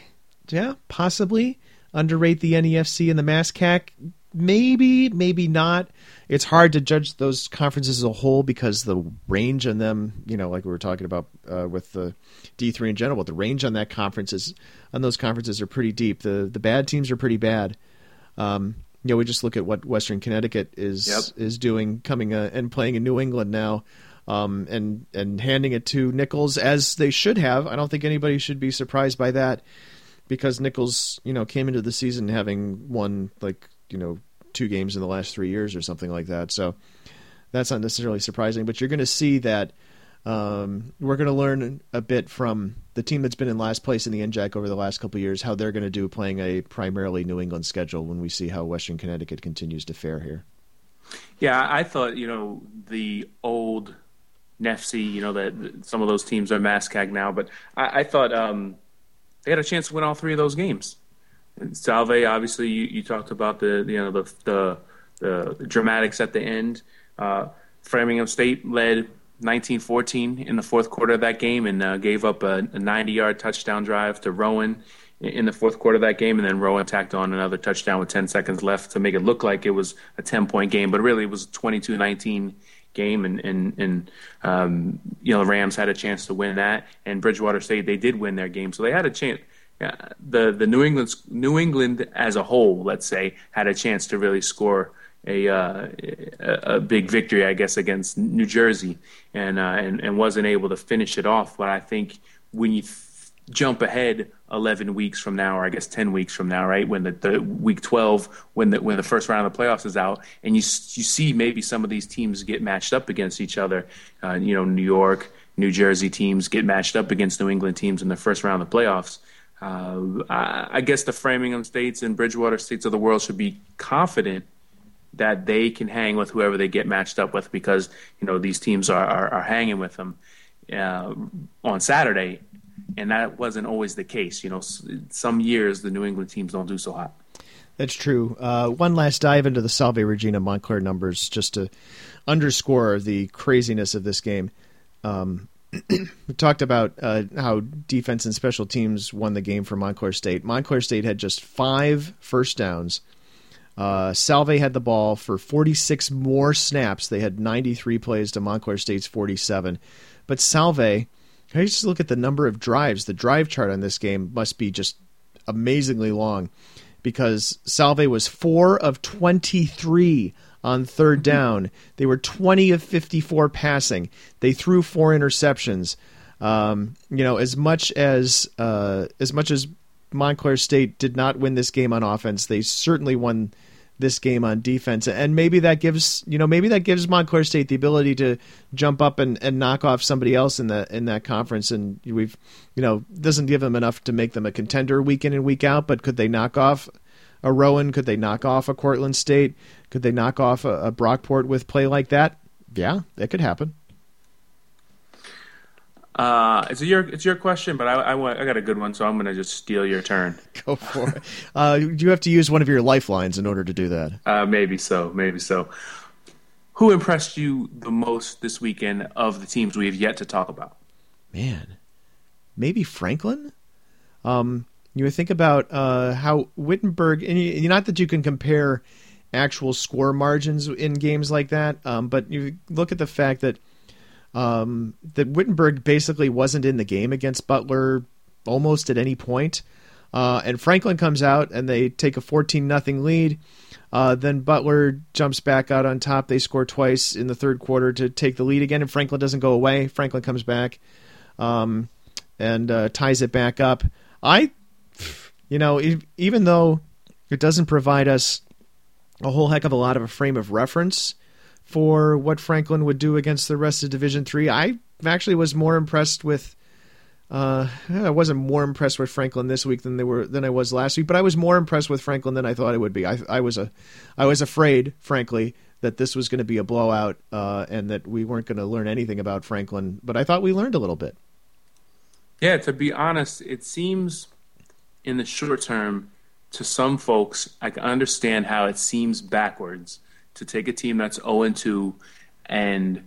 Yeah, possibly. Underrate the NEFC and the MASCAC? Maybe, maybe not it's hard to judge those conferences as a whole because the range on them, you know, like we were talking about uh, with the D three in general, but the range on that conference is on those conferences are pretty deep. The the bad teams are pretty bad. Um, you know, we just look at what Western Connecticut is yep. is doing, coming uh, and playing in New England now, um, and and handing it to Nichols as they should have. I don't think anybody should be surprised by that because Nichols, you know, came into the season having won like you know two games in the last three years or something like that. So that's not necessarily surprising, but you're going to see that um, we're going to learn a bit from the team that's been in last place in the NJAC over the last couple years, how they're going to do playing a primarily New England schedule when we see how Western Connecticut continues to fare here. Yeah, I thought, you know, the old NEFC, you know, that some of those teams are MASCAC now, but I, I thought um, they had a chance to win all three of those games. Salve, obviously, you, you talked about the, the you know the, the, the dramatics at the end. Uh, Framingham State led 19-14 in the fourth quarter of that game and uh, gave up a, a 90-yard touchdown drive to Rowan in the fourth quarter of that game, and then Rowan tacked on another touchdown with 10 seconds left to make it look like it was a 10-point game, but really it was a 22-19 game, and and and um, you know the Rams had a chance to win that, and Bridgewater State they did win their game, so they had a chance the the New England New England as a whole, let's say, had a chance to really score a uh, a, big victory, I guess, against New Jersey, and uh, and and wasn't able to finish it off. But I think when you th- jump ahead 11 weeks from now, or I guess 10 weeks from now, right when the, the week 12, when the when the first round of the playoffs is out, and you you see maybe some of these teams get matched up against each other. Uh, you know, New York, New Jersey teams get matched up against New England teams in the first round of the playoffs uh, I guess the Framingham states and Bridgewater states of the world should be confident that they can hang with whoever they get matched up with because you know these teams are are, are hanging with them uh, on Saturday, and that wasn't always the case. You know, some years the New England teams don't do so hot. That's true. Uh, one last dive into the Salve Regina Montclair numbers just to underscore the craziness of this game. Um, we talked about uh, how defense and special teams won the game for Montclair State. Montclair State had just five first downs. Uh, Salve had the ball for 46 more snaps. They had 93 plays to Montclair State's 47. But Salve, I just look at the number of drives. The drive chart on this game must be just amazingly long because Salve was 4 of 23 on third down. They were 20 of 54 passing. They threw four interceptions. Um, you know, as much as uh, as much as Montclair State did not win this game on offense, they certainly won this game on defense. And maybe that gives you know maybe that gives Montclair State the ability to jump up and, and knock off somebody else in that in that conference. And we've you know doesn't give them enough to make them a contender week in and week out. But could they knock off a Rowan? Could they knock off a Cortland State? Could they knock off a, a Brockport with play like that? Yeah, that could happen. Uh, it's your it's your question, but I, I, I got a good one, so I'm going to just steal your turn. Go for it. Uh, you have to use one of your lifelines in order to do that. Uh, maybe so, maybe so. Who impressed you the most this weekend of the teams we have yet to talk about? Man, maybe Franklin. Um, you think about uh, how Wittenberg, and you, not that you can compare actual score margins in games like that, um, but you look at the fact that um, that Wittenberg basically wasn't in the game against Butler almost at any point. Uh, and Franklin comes out and they take a 14 nothing lead. Uh, then Butler jumps back out on top. They score twice in the third quarter to take the lead again, and Franklin doesn't go away. Franklin comes back um, and uh, ties it back up. I, you know, even though it doesn't provide us a whole heck of a lot of a frame of reference for what Franklin would do against the rest of Division Three. I actually was more impressed with. Uh, I wasn't more impressed with Franklin this week than they were than I was last week, but I was more impressed with Franklin than I thought it would be. I, I was a, I was afraid, frankly, that this was going to be a blowout uh, and that we weren't going to learn anything about Franklin. But I thought we learned a little bit. Yeah, to be honest, it seems in the short term to some folks, I can understand how it seems backwards to take a team that's 0 2 and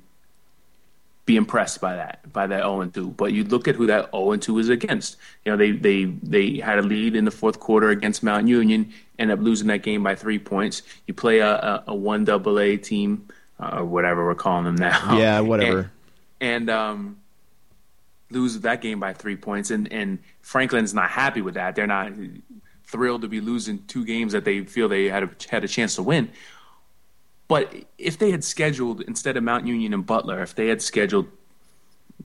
be impressed by that, by that 0 2. But you look at who that 0 2 is against. You know, they, they, they had a lead in the fourth quarter against Mount Union, end up losing that game by three points. You play a, a, a 1 AA team, uh, or whatever we're calling them now. Yeah, whatever. And, and um, lose that game by three points. And, and Franklin's not happy with that. They're not thrilled to be losing two games that they feel they had a, had a chance to win. But if they had scheduled instead of Mount Union and Butler, if they had scheduled,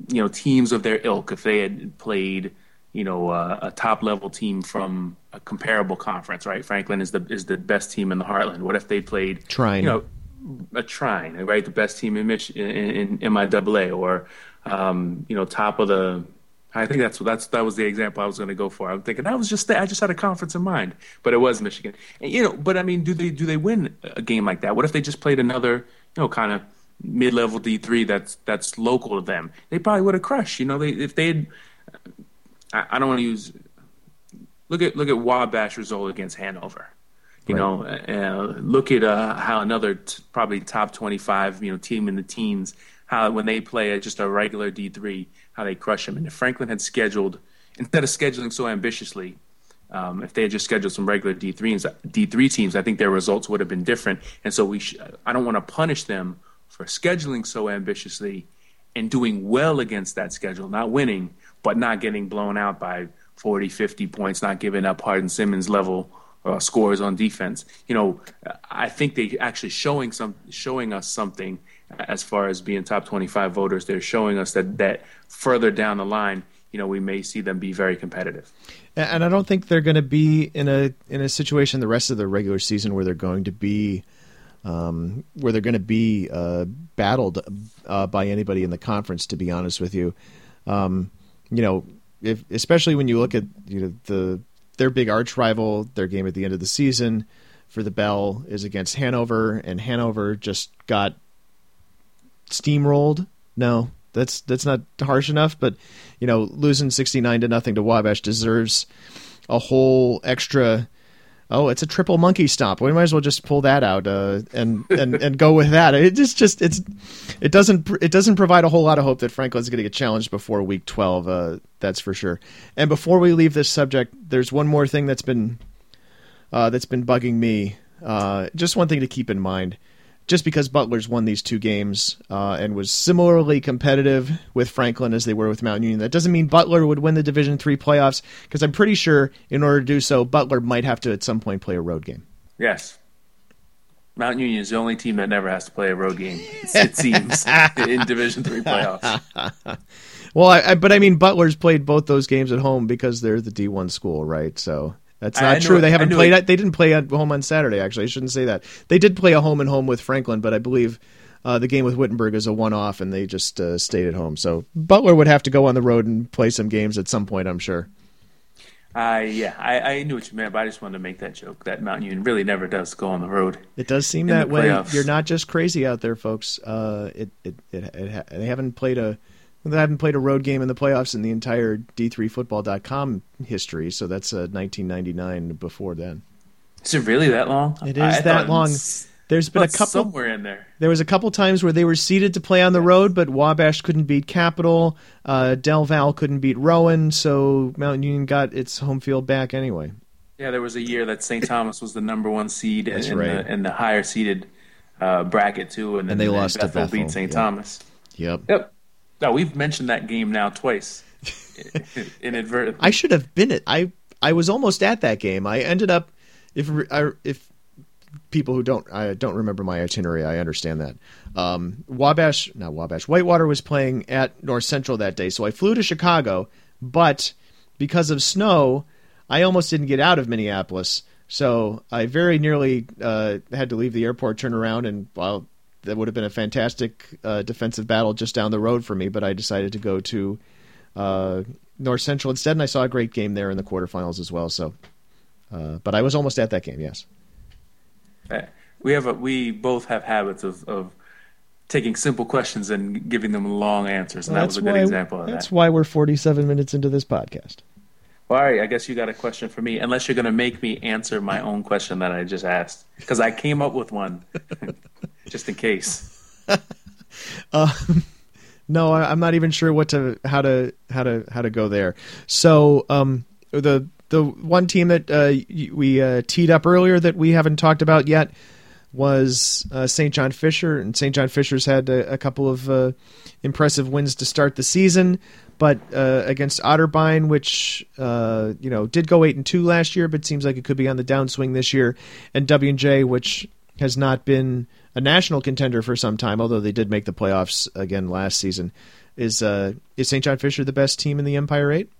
you know, teams of their ilk, if they had played, you know, uh, a top level team from a comparable conference, right? Franklin is the is the best team in the Heartland. What if they played Trine? You know, a Trine, right? The best team in Mich- in, in MIAA, or um, you know, top of the I think that's that's that was the example I was going to go for. I'm thinking that was just I just had a conference in mind, but it was Michigan. And, you know, but I mean, do they do they win a game like that? What if they just played another, you know, kind of mid-level D3 that's that's local to them? They probably would have crushed. You know, they if they had. I, I don't want to use. Look at look at Wabash result against Hanover. You right. know, uh, look at uh, how another t- probably top twenty-five you know team in the teens how when they play just a regular D three how they crush them. And if Franklin had scheduled, instead of scheduling so ambitiously, um, if they had just scheduled some regular D three D three teams, I think their results would have been different. And so we, sh- I don't want to punish them for scheduling so ambitiously and doing well against that schedule, not winning, but not getting blown out by 40, 50 points, not giving up Hardin Simmons level uh, scores on defense. You know, I think they actually showing some showing us something as far as being top 25 voters. They're showing us that that further down the line, you know, we may see them be very competitive. And I don't think they're going to be in a in a situation the rest of the regular season where they're going to be. Um, where they're going to be uh, battled uh, by anybody in the conference, to be honest with you, um, you know, if, especially when you look at you know the their big arch rival, their game at the end of the season for the Bell is against Hanover, and Hanover just got steamrolled. No, that's that's not harsh enough, but you know, losing sixty nine to nothing to Wabash deserves a whole extra Oh, it's a triple monkey stomp. We might as well just pull that out uh, and and and go with that. It just just it's it doesn't it doesn't provide a whole lot of hope that Franklin's going to get challenged before week twelve. Uh, that's for sure. And before we leave this subject, there's one more thing that's been uh, that's been bugging me. Uh, just one thing to keep in mind just because Butler's won these two games uh, and was similarly competitive with Franklin as they were with Mount Union, that doesn't mean Butler would win the Division Three playoffs. Because I'm pretty sure, in order to do so, Butler might have to at some point play a road game. Yes. Mount Union is the only team that never has to play a road game. It seems in Division Three playoffs. well, I, I, but I mean, Butler's played both those games at home because they're the D1 school, right? So that's not true. It, they haven't played. It. They didn't play at home on Saturday. Actually, I shouldn't say that. They did play a home and home with Franklin, but I believe uh, the game with Wittenberg is a one-off, and they just uh, stayed at home. So Butler would have to go on the road and play some games at some point. I'm sure. Uh, yeah, I, I knew what you meant, but I just wanted to make that joke. That Mount Union really never does go on the road. It does seem that way. You're not just crazy out there, folks. Uh, it, it, it, it, they haven't played a they haven't played a road game in the playoffs in the entire D3Football.com history, so that's uh, 1999 before then. Is it really that long? It is I that long. There's been a couple somewhere in there. There was a couple times where they were seeded to play on the road, but Wabash couldn't beat Capital. Uh, Del Val couldn't beat Rowan, so Mount Union got its home field back anyway. Yeah, there was a year that St. Thomas was the number one seed in, right. the, in the higher seeded uh, bracket too, and then and they lost Bethel to Bethel. beat St. Thomas. Yep. Yep. No, we've mentioned that game now twice, inadvertently. I should have been it. I I was almost at that game. I ended up if if people who don't I don't remember my itinerary, I understand that. Um, Wabash, not Wabash, Whitewater was playing at North Central that day, so I flew to Chicago, but because of snow, I almost didn't get out of Minneapolis. So I very nearly uh, had to leave the airport, turn around, and well, that would have been a fantastic uh, defensive battle just down the road for me. But I decided to go to uh, North Central instead, and I saw a great game there in the quarterfinals as well. So, uh, but I was almost at that game. Yes. We have a, we both have habits of, of taking simple questions and giving them long answers, and well, that was a good why, example of that's that. That's why we're 47 minutes into this podcast. Well, all right, I guess you got a question for me, unless you're going to make me answer my own question that I just asked, because I came up with one. just in case. uh, no, I, am not even sure what to how to how to how to go there. So um, the the one team that uh, we uh, teed up earlier that we haven't talked about yet was uh, St. John Fisher, and St. John Fisher's had a, a couple of uh, impressive wins to start the season, but uh, against Otterbein, which uh, you know did go eight and two last year, but seems like it could be on the downswing this year, and W and J, which has not been a national contender for some time, although they did make the playoffs again last season. Is uh, is St. John Fisher the best team in the Empire Eight?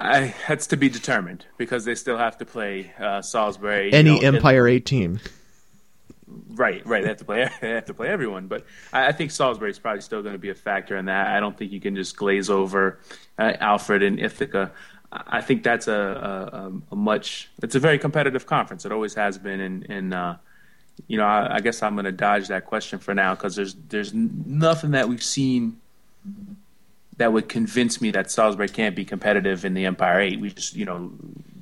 I, that's to be determined because they still have to play uh, Salisbury. Any you know, Empire Eight team. Right, right. They have to play. They have to play everyone, but I, I think Salisbury is probably still going to be a factor in that. I don't think you can just glaze over uh, Alfred and Ithaca. I think that's a, a, a, much. It's a very competitive conference. It always has been, and, and uh, you know, I, I guess I'm going to dodge that question for now because there's there's nothing that we've seen that would convince me that Salisbury can't be competitive in the Empire Eight. We just, you know,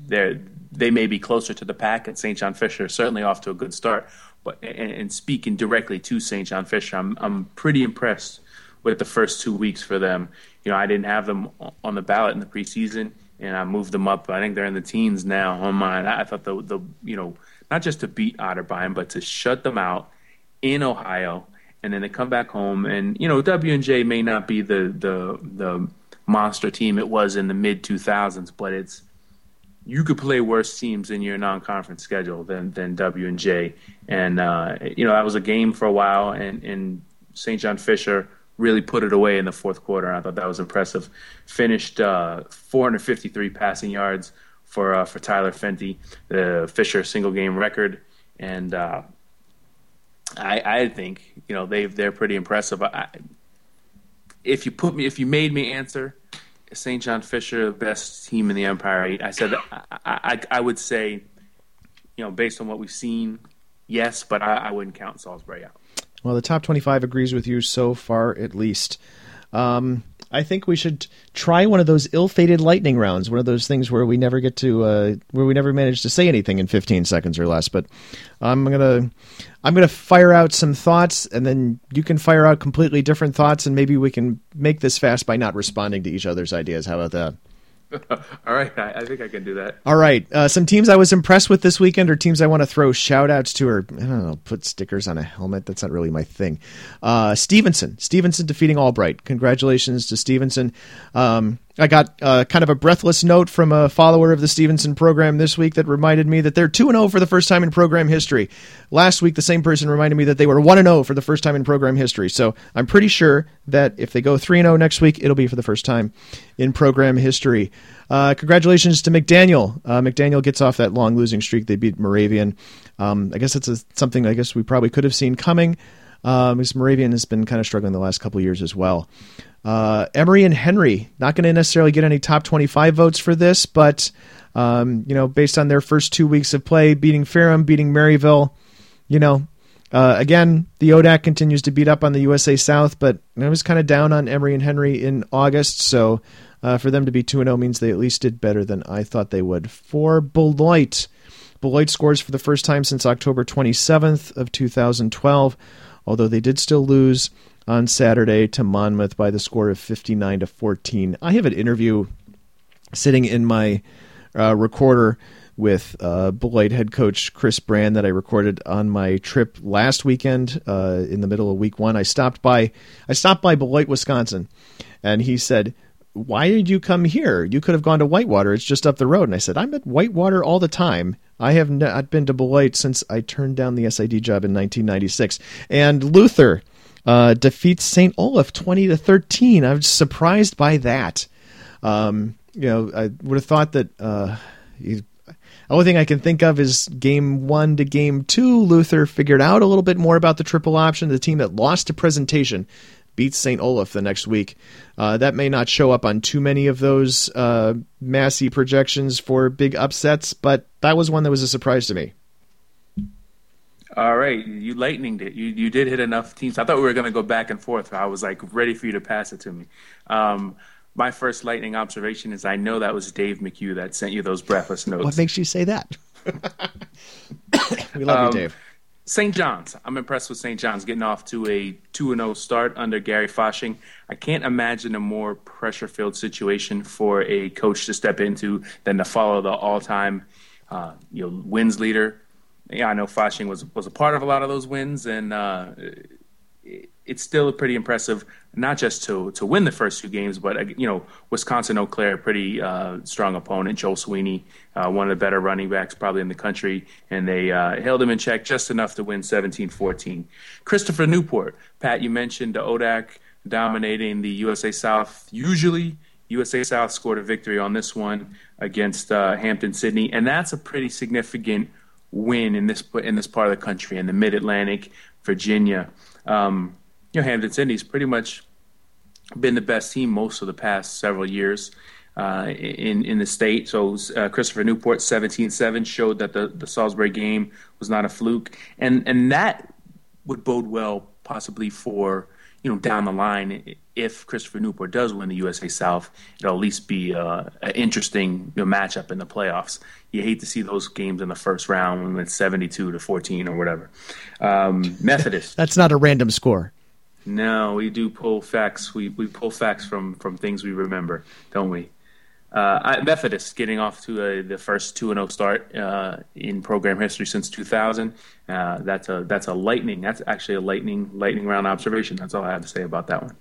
they they may be closer to the pack, and St. John Fisher certainly off to a good start. But and, and speaking directly to St. John Fisher, I'm I'm pretty impressed with the first two weeks for them. You know, I didn't have them on the ballot in the preseason, and I moved them up. I think they're in the teens now on mine. I thought the the you know not just to beat Otterbein, but to shut them out in Ohio, and then they come back home. And you know, W and J may not be the the the monster team it was in the mid 2000s, but it's you could play worse teams in your non-conference schedule than than W and J. And uh, you know, that was a game for a while, and and St. John Fisher really put it away in the fourth quarter. I thought that was impressive. Finished uh, 453 passing yards for uh, for Tyler Fenty, the Fisher single game record, and uh, I, I think you know they they're pretty impressive. I, if you put me, if you made me answer, St. John Fisher, the best team in the Empire I said I, I, I would say, you know, based on what we've seen, yes, but I, I wouldn't count Salisbury out. Well, the top 25 agrees with you so far, at least. Um, I think we should try one of those ill-fated lightning rounds, one of those things where we never get to, uh, where we never manage to say anything in 15 seconds or less. But I'm gonna, I'm gonna fire out some thoughts, and then you can fire out completely different thoughts, and maybe we can make this fast by not responding to each other's ideas. How about that? All right, I, I, think I can do that. All right, uh, some teams I was impressed with this weekend, or teams I want to throw shout outs to, or I don't know, put stickers on a helmet. That's not really my thing. Uh, Stevenson, Stevenson defeating Albright. Congratulations to Stevenson. Um, I got uh, kind of a breathless note from a follower of the Stevenson program this week that reminded me that they're 2 0 for the first time in program history. Last week, the same person reminded me that they were 1 0 for the first time in program history. So I'm pretty sure that if they go 3 0 next week, it'll be for the first time in program history. Uh, congratulations to McDaniel. Uh, McDaniel gets off that long losing streak. They beat Moravian. Um, I guess that's a, something I guess we probably could have seen coming. Um, because Moravian has been kind of struggling the last couple years as well. Uh, Emory and Henry, not going to necessarily get any top 25 votes for this, but, um, you know, based on their first two weeks of play, beating Ferrum, beating Maryville, you know, uh, again, the ODAC continues to beat up on the USA South, but I was kind of down on Emory and Henry in August, so uh, for them to be 2 0 means they at least did better than I thought they would. For Beloit, Beloit scores for the first time since October 27th of 2012, although they did still lose on Saturday to Monmouth by the score of 59 to 14. I have an interview sitting in my uh, recorder with uh, Beloit head coach Chris Brand that I recorded on my trip last weekend uh, in the middle of week one. I stopped by I stopped by Beloit, Wisconsin, and he said, "Why did you come here? You could have gone to Whitewater. It's just up the road." And I said, "I'm at Whitewater all the time. I have not been to Beloit since I turned down the SID job in 1996." And Luther uh, defeats St. Olaf 20 to 13. I was surprised by that. Um, you know, I would have thought that. Uh, the only thing I can think of is game one to game two. Luther figured out a little bit more about the triple option. The team that lost to presentation beats St. Olaf the next week. Uh, that may not show up on too many of those uh, Massey projections for big upsets, but that was one that was a surprise to me. All right, you lightninged it. You you did hit enough teams. I thought we were going to go back and forth. I was like ready for you to pass it to me. Um, my first lightning observation is I know that was Dave McHugh that sent you those breathless notes. What makes you say that? we love um, you, Dave. St. John's. I'm impressed with St. John's getting off to a 2 0 start under Gary Fasching. I can't imagine a more pressure filled situation for a coach to step into than to follow the all time uh, you know, wins leader yeah, I know Foshing was was a part of a lot of those wins, and uh, it's still pretty impressive. Not just to to win the first two games, but you know, Wisconsin Eau Claire, pretty uh, strong opponent. Joel Sweeney, uh, one of the better running backs probably in the country, and they uh, held him in check just enough to win 17-14. Christopher Newport, Pat, you mentioned ODAC dominating the USA South. Usually, USA South scored a victory on this one against uh, Hampden-Sydney, and that's a pretty significant win in this in this part of the country in the Mid Atlantic, Virginia. Um, you know, Hampden-Sydney's pretty much been the best team most of the past several years uh, in in the state. So uh, Christopher Newport 17-7 showed that the the Salisbury game was not a fluke, and and that would bode well possibly for you know down the line if Christopher Newport does win the USA South, it'll at least be uh, an interesting you know, matchup in the playoffs. You hate to see those games in the first round when it's 72 to 14 or whatever. Um, Methodist. That's not a random score. No, we do pull facts. We, we pull facts from, from things we remember, don't we? Uh, Methodist getting off to a, the first two and zero oh start uh, in program history since 2000. Uh, that's a that's a lightning. That's actually a lightning lightning round observation. That's all I have to say about that one.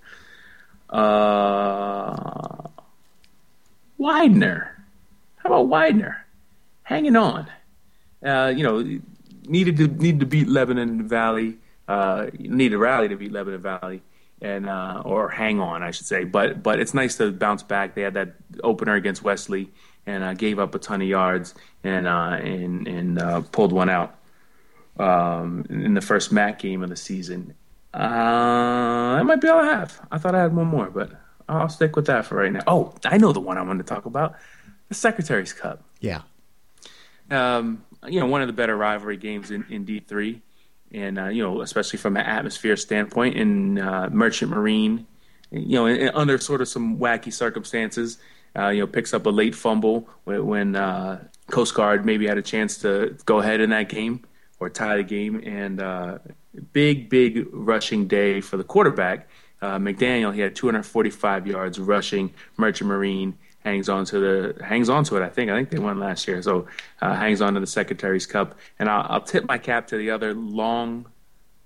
Uh, Widener. How about Widener? Hanging on. Uh, you know, needed to need to beat Lebanon Valley. Uh, need a rally to beat Lebanon Valley, and uh, or hang on, I should say. But but it's nice to bounce back. They had that opener against Wesley and uh, gave up a ton of yards and uh, and and uh, pulled one out um, in the first MAC game of the season. Uh, that might be all I have. I thought I had one more, but I'll stick with that for right now. Oh, I know the one I want to talk about: the Secretary's Cup. Yeah. Um, you know, one of the better rivalry games in, in D three, and uh, you know, especially from an atmosphere standpoint, in uh, Merchant Marine you know, under sort of some wacky circumstances, uh, you know, picks up a late fumble when, when uh, Coast Guard maybe had a chance to go ahead in that game or tie the game, and uh, big, big rushing day for the quarterback. Uh, McDaniel, he had 245 yards rushing. Merchant Marine hangs on to the hangs on to it. I think I think they won last year, so uh, hangs on to the Secretary's Cup. And I'll, I'll, tip my cap to the other long,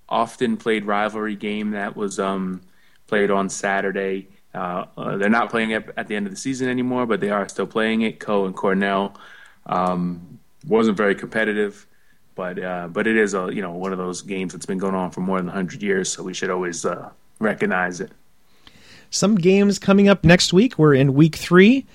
often played rivalry game that was um, played on Saturday. Uh, uh, they're not playing it at the end of the season anymore, but they are still playing it. Coe and Cornell um, wasn't very competitive, but uh, but it is a you know one of those games that's been going on for more than hundred years, so we should always uh, recognize it. Some games coming up next week. We're in week three.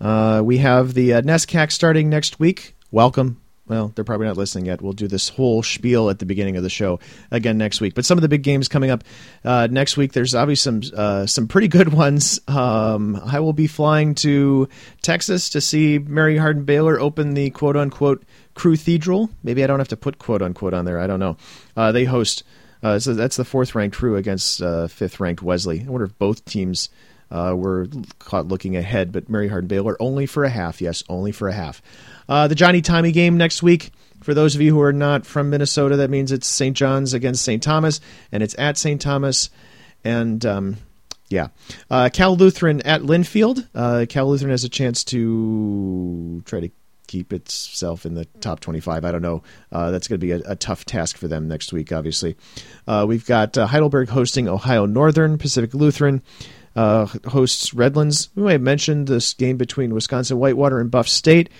Uh, we have the uh, NESCAC starting next week. Welcome. Well, they're probably not listening yet. We'll do this whole spiel at the beginning of the show again next week. But some of the big games coming up uh, next week. There's obviously some uh, some pretty good ones. Um, I will be flying to Texas to see Mary Hardin Baylor open the quote unquote Cru Cathedral. Maybe I don't have to put quote unquote on there. I don't know. Uh, they host uh, so that's the fourth ranked Cru against uh, fifth ranked Wesley. I wonder if both teams uh, were caught looking ahead, but Mary Hardin Baylor only for a half. Yes, only for a half. Uh, the Johnny Tommy game next week. For those of you who are not from Minnesota, that means it's St. John's against St. Thomas, and it's at St. Thomas. And um, yeah, uh, Cal Lutheran at Linfield. Uh, Cal Lutheran has a chance to try to keep itself in the top 25. I don't know. Uh, that's going to be a, a, tough task for them next week, obviously. Uh, we've got uh, Heidelberg hosting Ohio Northern, Pacific Lutheran uh, hosts Redlands. We may have mentioned this game between Wisconsin Whitewater and Buff State.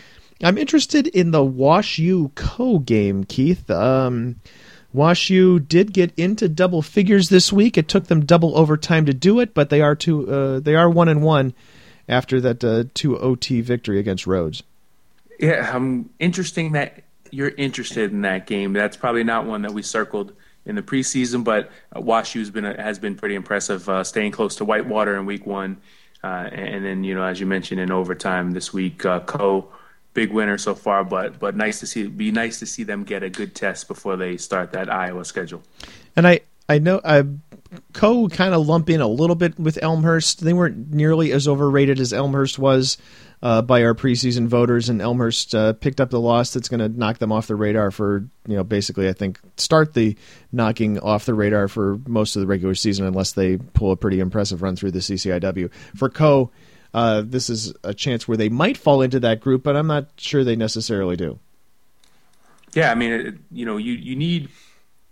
I'm interested in the Wash U Coe game, Keith. Um, Wash U did get into double figures this week. It took them double overtime to do it, but they are two. Uh, they are one and one after that uh, two OT victory against Rhodes. Yeah, I'm interesting that you're interested in that game. That's probably not one that we circled in the preseason, but uh, WashU has been has been pretty impressive, uh, staying close to Whitewater in Week One, uh, and then you know as you mentioned in overtime this week, uh, Coe big winner so far, but but nice to see be nice to see them get a good test before they start that Iowa schedule. And I I know I Coe kind of lump in a little bit with Elmhurst. They weren't nearly as overrated as Elmhurst was uh, by our preseason voters, and Elmhurst uh, picked up the loss that's going to knock them off the radar for you know basically I think start the knocking off the radar for most of the regular season unless they pull a pretty impressive run through the CCIW. For Coe, uh, this is a chance where they might fall into that group, but I'm not sure they necessarily do. Yeah, I mean, it, you know, you you need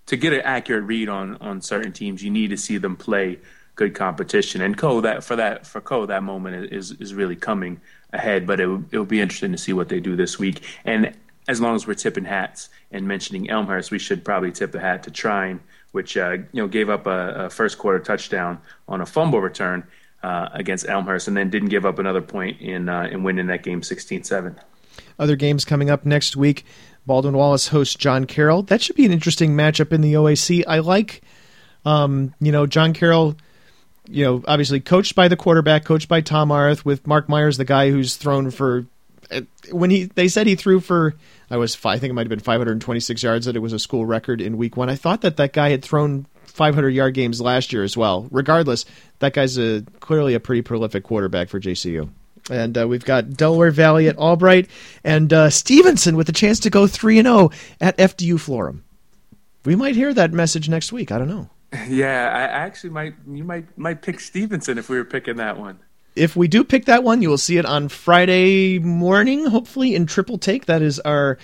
to get an accurate read on on certain teams. You need to see them play good competition, and Coe that for that for Coe that moment is is really coming ahead, but it will, it will be interesting to see what they do this week. And as long as we're tipping hats and mentioning Elmhurst, we should probably tip a hat to Trine, which uh, you know gave up a, a, first quarter touchdown on a fumble return uh, against Elmhurst, and then didn't give up another point in uh, in winning that game 16-7. Other games coming up next week. Baldwin Wallace hosts John Carroll. That should be an interesting matchup in the OAC. I like, um, you know, John Carroll you know, obviously coached by the quarterback, coached by Tom Arth, with Mark Myers, the guy who's thrown for. When he they said he threw for, I was I think it might have been 526 yards. That it was a school record in week one. I thought that that guy had thrown 500 yard games last year as well. Regardless, that guy's a clearly a pretty prolific quarterback for JCU. And uh, we've got Delaware Valley at Albright and uh, Stevenson with a chance to go three and zero oh at FDU Florham. We might hear that message next week. I don't know. Yeah, I actually might. You might might pick Stevenson if we were picking that one. If we do pick that one, you will see it on Friday morning, hopefully in triple take. That is our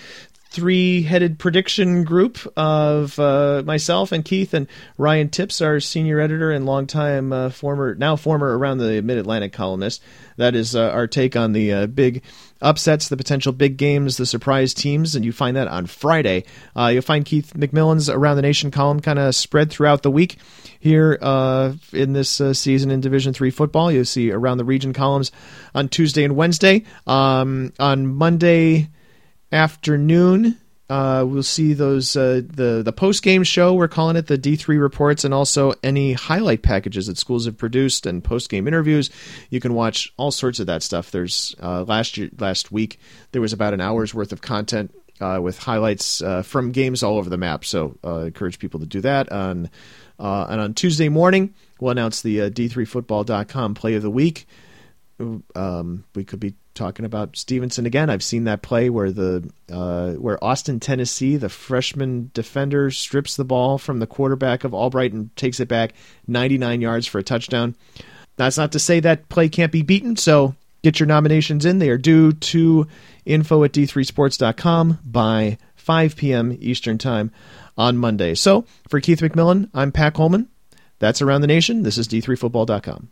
three-headed prediction group of uh, myself and Keith and Ryan Tipps, our senior editor and longtime uh, former, now former around the Mid Atlantic columnist. That is uh, our take on the uh, big upsets, the potential big games, the surprise teams, and you find that on Friday. Uh, you'll find Keith McMillan's Around the Nation column kind of spread throughout the week here uh, in this uh, season in Division Three football. You'll see Around the Region columns on Tuesday and Wednesday. Um, on Monday afternoon, uh, we'll see those uh, the the post game show. We're calling it the D three reports, and also any highlight packages that schools have produced and post game interviews. You can watch all sorts of that stuff. There's uh, last year last week there was about an hour's worth of content uh, with highlights uh, from games all over the map. So uh, I encourage people to do that on and on Tuesday morning, we'll announce the uh, D3Football.com play of the week. Um, we could be talking about Stevenson again. I've seen that play where the uh, where Austin, Tennessee, the freshman defender strips the ball from the quarterback of Albright and takes it back 99 yards for a touchdown. That's not to say that play can't be beaten. So get your nominations in. They are due to info at d3sports.com by 5 p.m. Eastern Time on Monday. So for Keith McMillan, I'm Pat Coleman. That's around the nation. This is d3football.com.